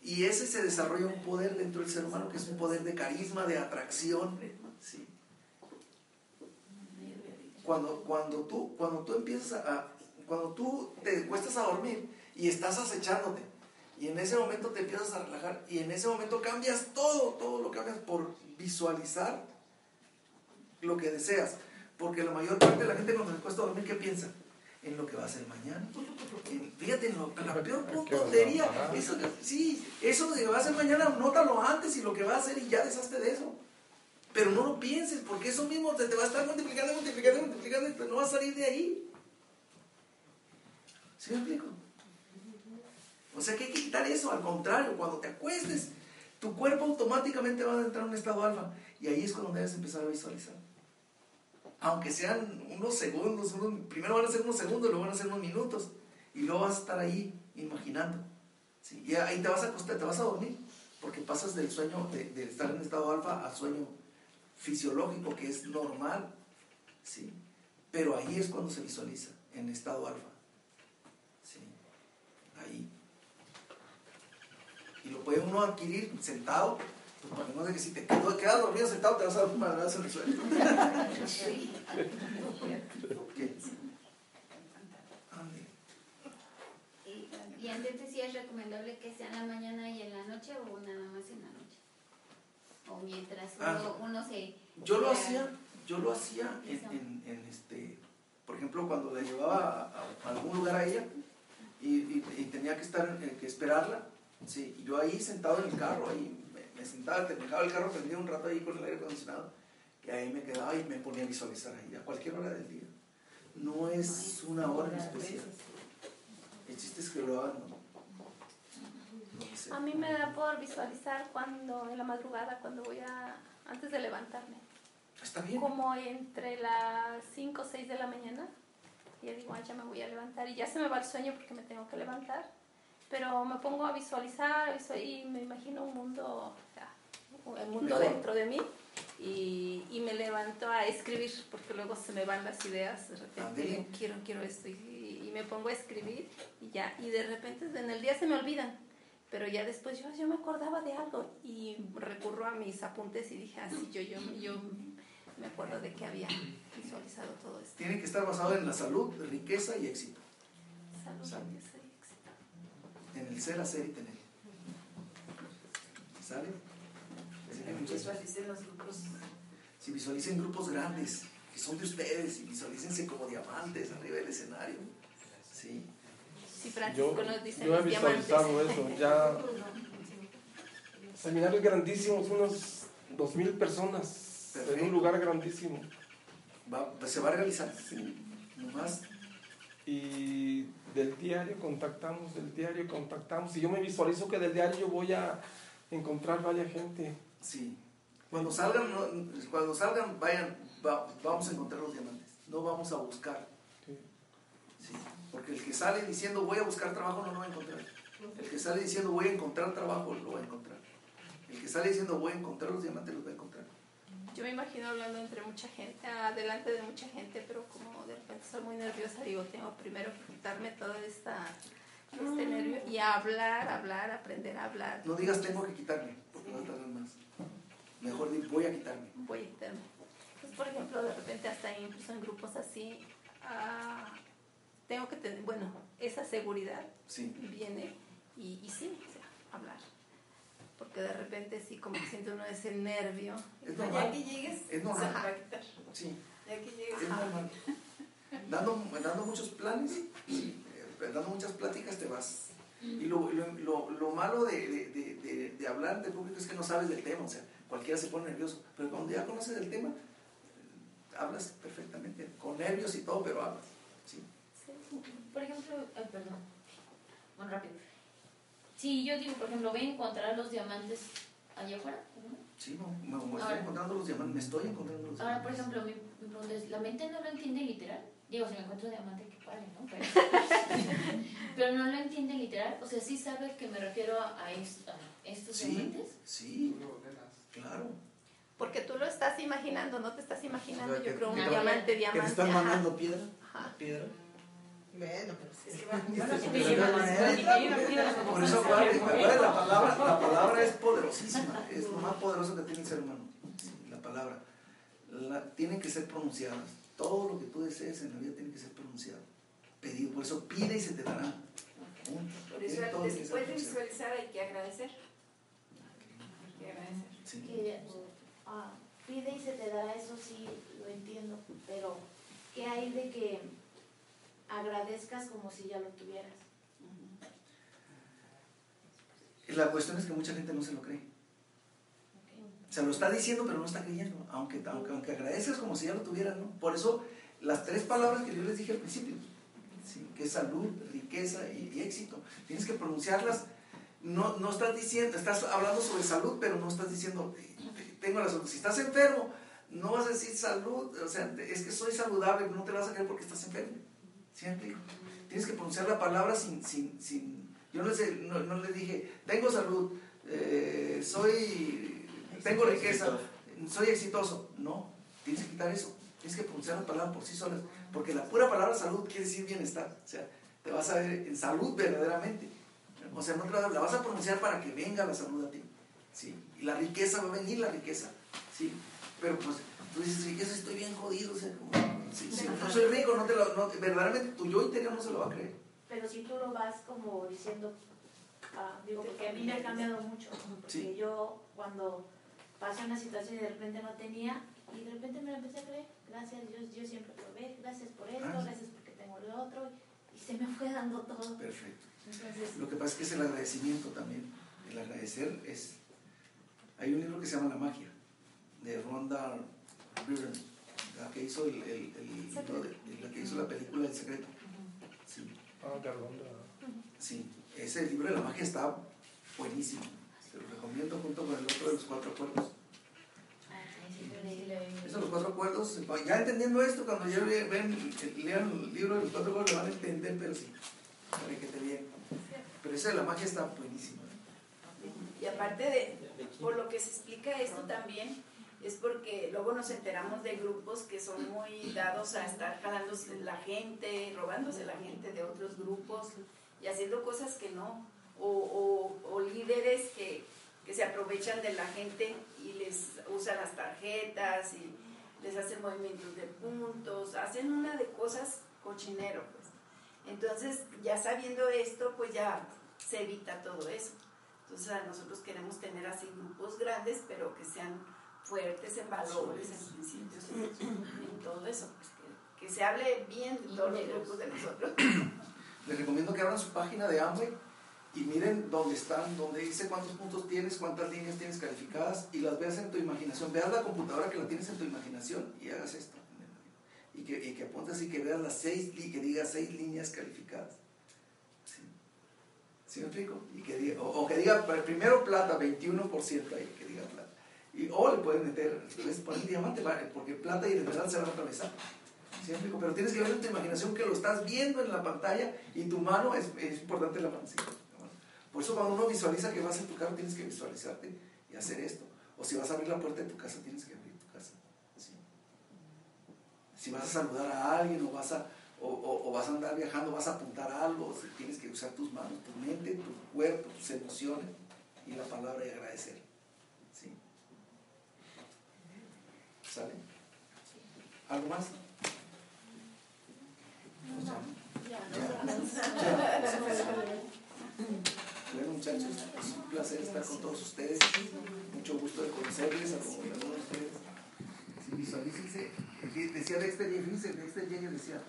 Y ese se desarrolla un poder dentro del ser humano que es un poder de carisma, de atracción. ¿sí? Cuando, cuando, tú, cuando tú empiezas a, cuando tú te cuestas a dormir y estás acechándote, y en ese momento te empiezas a relajar y en ese momento cambias todo, todo lo cambias por visualizar lo que deseas. Porque la mayor parte de la gente cuando se cuesta dormir, ¿qué piensa? En lo que va a hacer mañana. Fíjate, en lo, la peor tontería. Eso, sí, eso de que va a hacer mañana, nótalo antes y lo que va a hacer y ya deshazte de eso. Pero no lo pienses, porque eso mismo te, te va a estar multiplicando, multiplicando, multiplicando, y no va a salir de ahí. ¿Sí me explico? O sea que hay que quitar eso, al contrario, cuando te acuestes, tu cuerpo automáticamente va a entrar en un estado alfa y ahí es cuando debes empezar a visualizar. Aunque sean unos segundos, unos, primero van a ser unos segundos, luego van a ser unos minutos y luego vas a estar ahí imaginando. Y ahí te vas a acostar, te vas a dormir, porque pasas del sueño, de, de estar en estado alfa al sueño fisiológico, que es normal. ¿sí? Pero ahí es cuando se visualiza, en estado alfa. ¿sí? Ahí y lo puede uno adquirir sentado. Pues para no sé que si te quedas dormido sentado te vas a dar un madrazo en el suelo. ¿Qué? Y, y antes decía, es recomendable que sea en la mañana y en la noche o nada más en la noche. O mientras Ah. uno, uno se... Yo lo hacía, yo lo hacía en, en, en este, por ejemplo, cuando la llevaba a, a algún lugar a ella y, y, y tenía que estar, eh, que esperarla, sí, y yo ahí sentado en el carro, ahí me, me sentaba, te dejaba el carro prendido un rato ahí con el aire acondicionado, y ahí me quedaba y me ponía a visualizar ahí, a cualquier hora del día. No es una hora en especial. El chiste es que lo hagan, ¿no? No sé. A mí me da por visualizar cuando, en la madrugada, cuando voy a, antes de levantarme. Está bien. Como entre las 5 o 6 de la mañana. Y ya digo, "Ah, ya me voy a levantar. Y ya se me va el sueño porque me tengo que levantar. Pero me pongo a visualizar visu- y me imagino un mundo, o sea, el mundo Mejor. dentro de mí. Y, y me levanto a escribir porque luego se me van las ideas. De repente digo, quiero, quiero esto. Y, y me pongo a escribir y ya. Y de repente en el día se me olvidan. Pero ya después yo, yo me acordaba de algo y recurro a mis apuntes y dije, así yo, yo, yo me acuerdo de que había visualizado todo esto. Tiene que estar basado en la salud, riqueza y éxito. Salud, Salud. riqueza y éxito. En el ser, hacer y tener. ¿Sale? Visualicen los grupos. Si visualicen grupos grandes, que son de ustedes, y visualícense como diamantes arriba del escenario. Sí. Sí, Francisco Yo, nos dice yo he visualizado eso, ya seminarios grandísimos, unos dos mil personas en Perfecto. un lugar grandísimo. Va- pues se va a realizar. Nomás, Y del diario contactamos, del diario contactamos. Y yo me visualizo que del diario yo voy a encontrar varias gente. sí. Cuando salgan, cuando salgan, vayan, va- vamos a encontrar los diamantes. No vamos a buscar. Sí. Sí. Porque el que sale diciendo voy a buscar trabajo no lo va a encontrar. El que sale diciendo voy a encontrar trabajo lo va a encontrar. El que sale diciendo voy a encontrar los diamantes los va a encontrar. Yo me imagino hablando entre mucha gente, adelante de mucha gente, pero como de repente soy muy nerviosa, digo, tengo primero que quitarme toda esta este nervio y hablar, hablar, aprender a hablar. No digas tengo que quitarme, porque va a tardar más. Mejor di voy a quitarme. Voy a quitarme. Pues, por ejemplo, de repente hasta incluso en grupos así, ah, tengo que tener, bueno, esa seguridad Sí. viene y, y sí, o sea, hablar. Porque de repente sí, como que siente uno ese nervio. Es Ya normal. que llegues, Es normal. te va a quitar. Sí. Ya que llegues. Es normal. Dando, dando muchos planes, eh, dando muchas pláticas te vas. Y lo, lo, lo, lo malo de, de, de, de- hablar de público es que no sabes del tema, o sea, cualquiera se pone nervioso, pero cuando ya conoces el tema, eh, hablas perfectamente, con nervios y todo, pero hablas. ¿sí? Sí. Por ejemplo, ay, perdón, bueno, rápido. Si yo digo, por ejemplo, voy a encontrar los diamantes allá afuera. ¿no? Sí, no, me, me estoy Ahora- encontrando los diamantes, me estoy encontrando los Ahora, por diamantes. ejemplo, mi, mi pregunta es, ¿la mente no lo entiende literal? Digo, si me encuentro diamante, qué padre, ¿no? Pero, pero no lo entiende literal. O sea, sí sabe que me refiero a, a est- a estos Sí, diamantes. sí, claro. Porque tú lo estás imaginando, no te estás imaginando, O sea, yo que- creo, un que- diamante, Que te diamante. están mandando piedra. Ajá. Piedra. Bueno, pero sí. Es que Por eso acuérdate, la palabra, la palabra es poderosísima, es lo más poderoso que tiene el ser humano. La palabra. La, tienen que ser pronunciadas. Todo lo que tú desees en la vida tiene que ser pronunciado. Pedido. Por eso pide y se te dará. Por eso, después de visualizar, hay que agradecer. Hay que agradecer. Sí. que ah, pide y se te dará, eso sí lo entiendo, pero ¿qué hay de que agradezcas como si ya lo tuvieras? La cuestión es que mucha gente no se lo cree. Se lo está diciendo, pero no está creyendo. Aunque, aunque, agradeces como si ya lo tuvieras, ¿no? Por eso, las tres palabras que yo les dije al principio, que es salud, riqueza y, éxito, tienes que pronunciarlas. No, no estás diciendo, estás hablando sobre salud, pero no estás diciendo, tengo la salud. Si estás enfermo, no vas a decir salud, o sea, es que soy saludable, no te vas a creer porque estás enfermo. ¿Sí me explico? Tienes que pronunciar la palabra sin, sin, sin yo no, sé, no, no le dije, tengo salud, eh, soy, tengo riqueza, soy exitoso. No, tienes que quitar eso. Tienes que pronunciar la palabra por sí sola. Porque la pura palabra salud quiere decir bienestar. O sea, te vas a ver en salud verdaderamente. O sea, no te la, la vas a pronunciar para que venga la salud a ti. ¿sí? Y la riqueza va a venir la riqueza. ¿sí? Pero pues tú dices, riqueza, estoy bien jodido. O sea, como, si, si no soy rico, no te lo, no, verdaderamente tu yo interior no se lo va a creer. Pero si tú lo vas como diciendo, ah, digo, porque a mí me ha cambiado mucho, porque Sí. yo cuando pasé una situación y de repente no tenía, y de repente me lo empecé a creer, gracias Dios, yo siempre probé, gracias por esto, Ah, sí. gracias porque tengo lo otro, y se me fue dando todo. Perfecto. Entonces, Lo que pasa es que es el agradecimiento también. El agradecer es... Hay un libro que se llama La magia, de Rhonda Byrne, la que hizo, el, el- el libro de- la, que hizo la película El Secreto. Sí, Ah, de Arlonda. sí. Ese libro de la magia está buenísimo. Se lo recomiendo junto con el otro de los cuatro acuerdos. Esos son los cuatro acuerdos. Ya entendiendo esto, cuando ya ven, lean el libro de los cuatro acuerdos, lo van a entender, pero sí, para que te bien. Pero esa de la magia está buenísima. Y aparte de, por lo que se explica esto también, es porque luego nos enteramos de grupos que son muy dados a estar jalándose la gente, robándose la gente de otros grupos y haciendo cosas que no. O, o, líderes que, que, se aprovechan de la gente y les usan las tarjetas y les hacen movimientos de puntos, hacen una de cosas cochinero. Pues. Entonces, ya sabiendo esto, pues ya se evita todo eso. Entonces, nosotros queremos tener así grupos grandes, pero que sean fuertes en valores, en principios, en, todo eso, pues que, se hable bien de todos los grupos de nosotros. Les recomiendo que abran su página de Amway y miren dónde están, dónde dice cuántos puntos tienes, cuántas líneas tienes calificadas y las veas en tu imaginación. Veas la computadora que la tienes en tu imaginación y hagas esto. Y que, y que apuntes y que veas las seis, que diga seis líneas calificadas. ¿Sí? ¿Sí me explico? Y que diga, o, que diga primero plata, 21% ahí. Y, o le pueden meter, puedes poner diamante, porque plata y el emerald se van a atravesar. ¿Sí explico? Pero tienes que ver en tu imaginación que lo estás viendo en la pantalla y tu mano es, es importante la mano. Por eso cuando uno visualiza que vas en tu carro, tienes que visualizarte y hacer esto. O si vas a abrir la puerta de tu casa, tienes que abrir tu casa. Si vas a saludar a alguien o vas a, o, vas a andar viajando, vas a apuntar algo, tienes que usar tus manos, tu mente, tu cuerpo, tus emociones y la palabra y agradecer. ¿Sale? ¿Algo más? Bueno, muchachos, es un placer estar con todos ustedes. Mucho gusto de conocerles a todos ustedes. Sí, visualícense. Decía Dexter Jenny decía,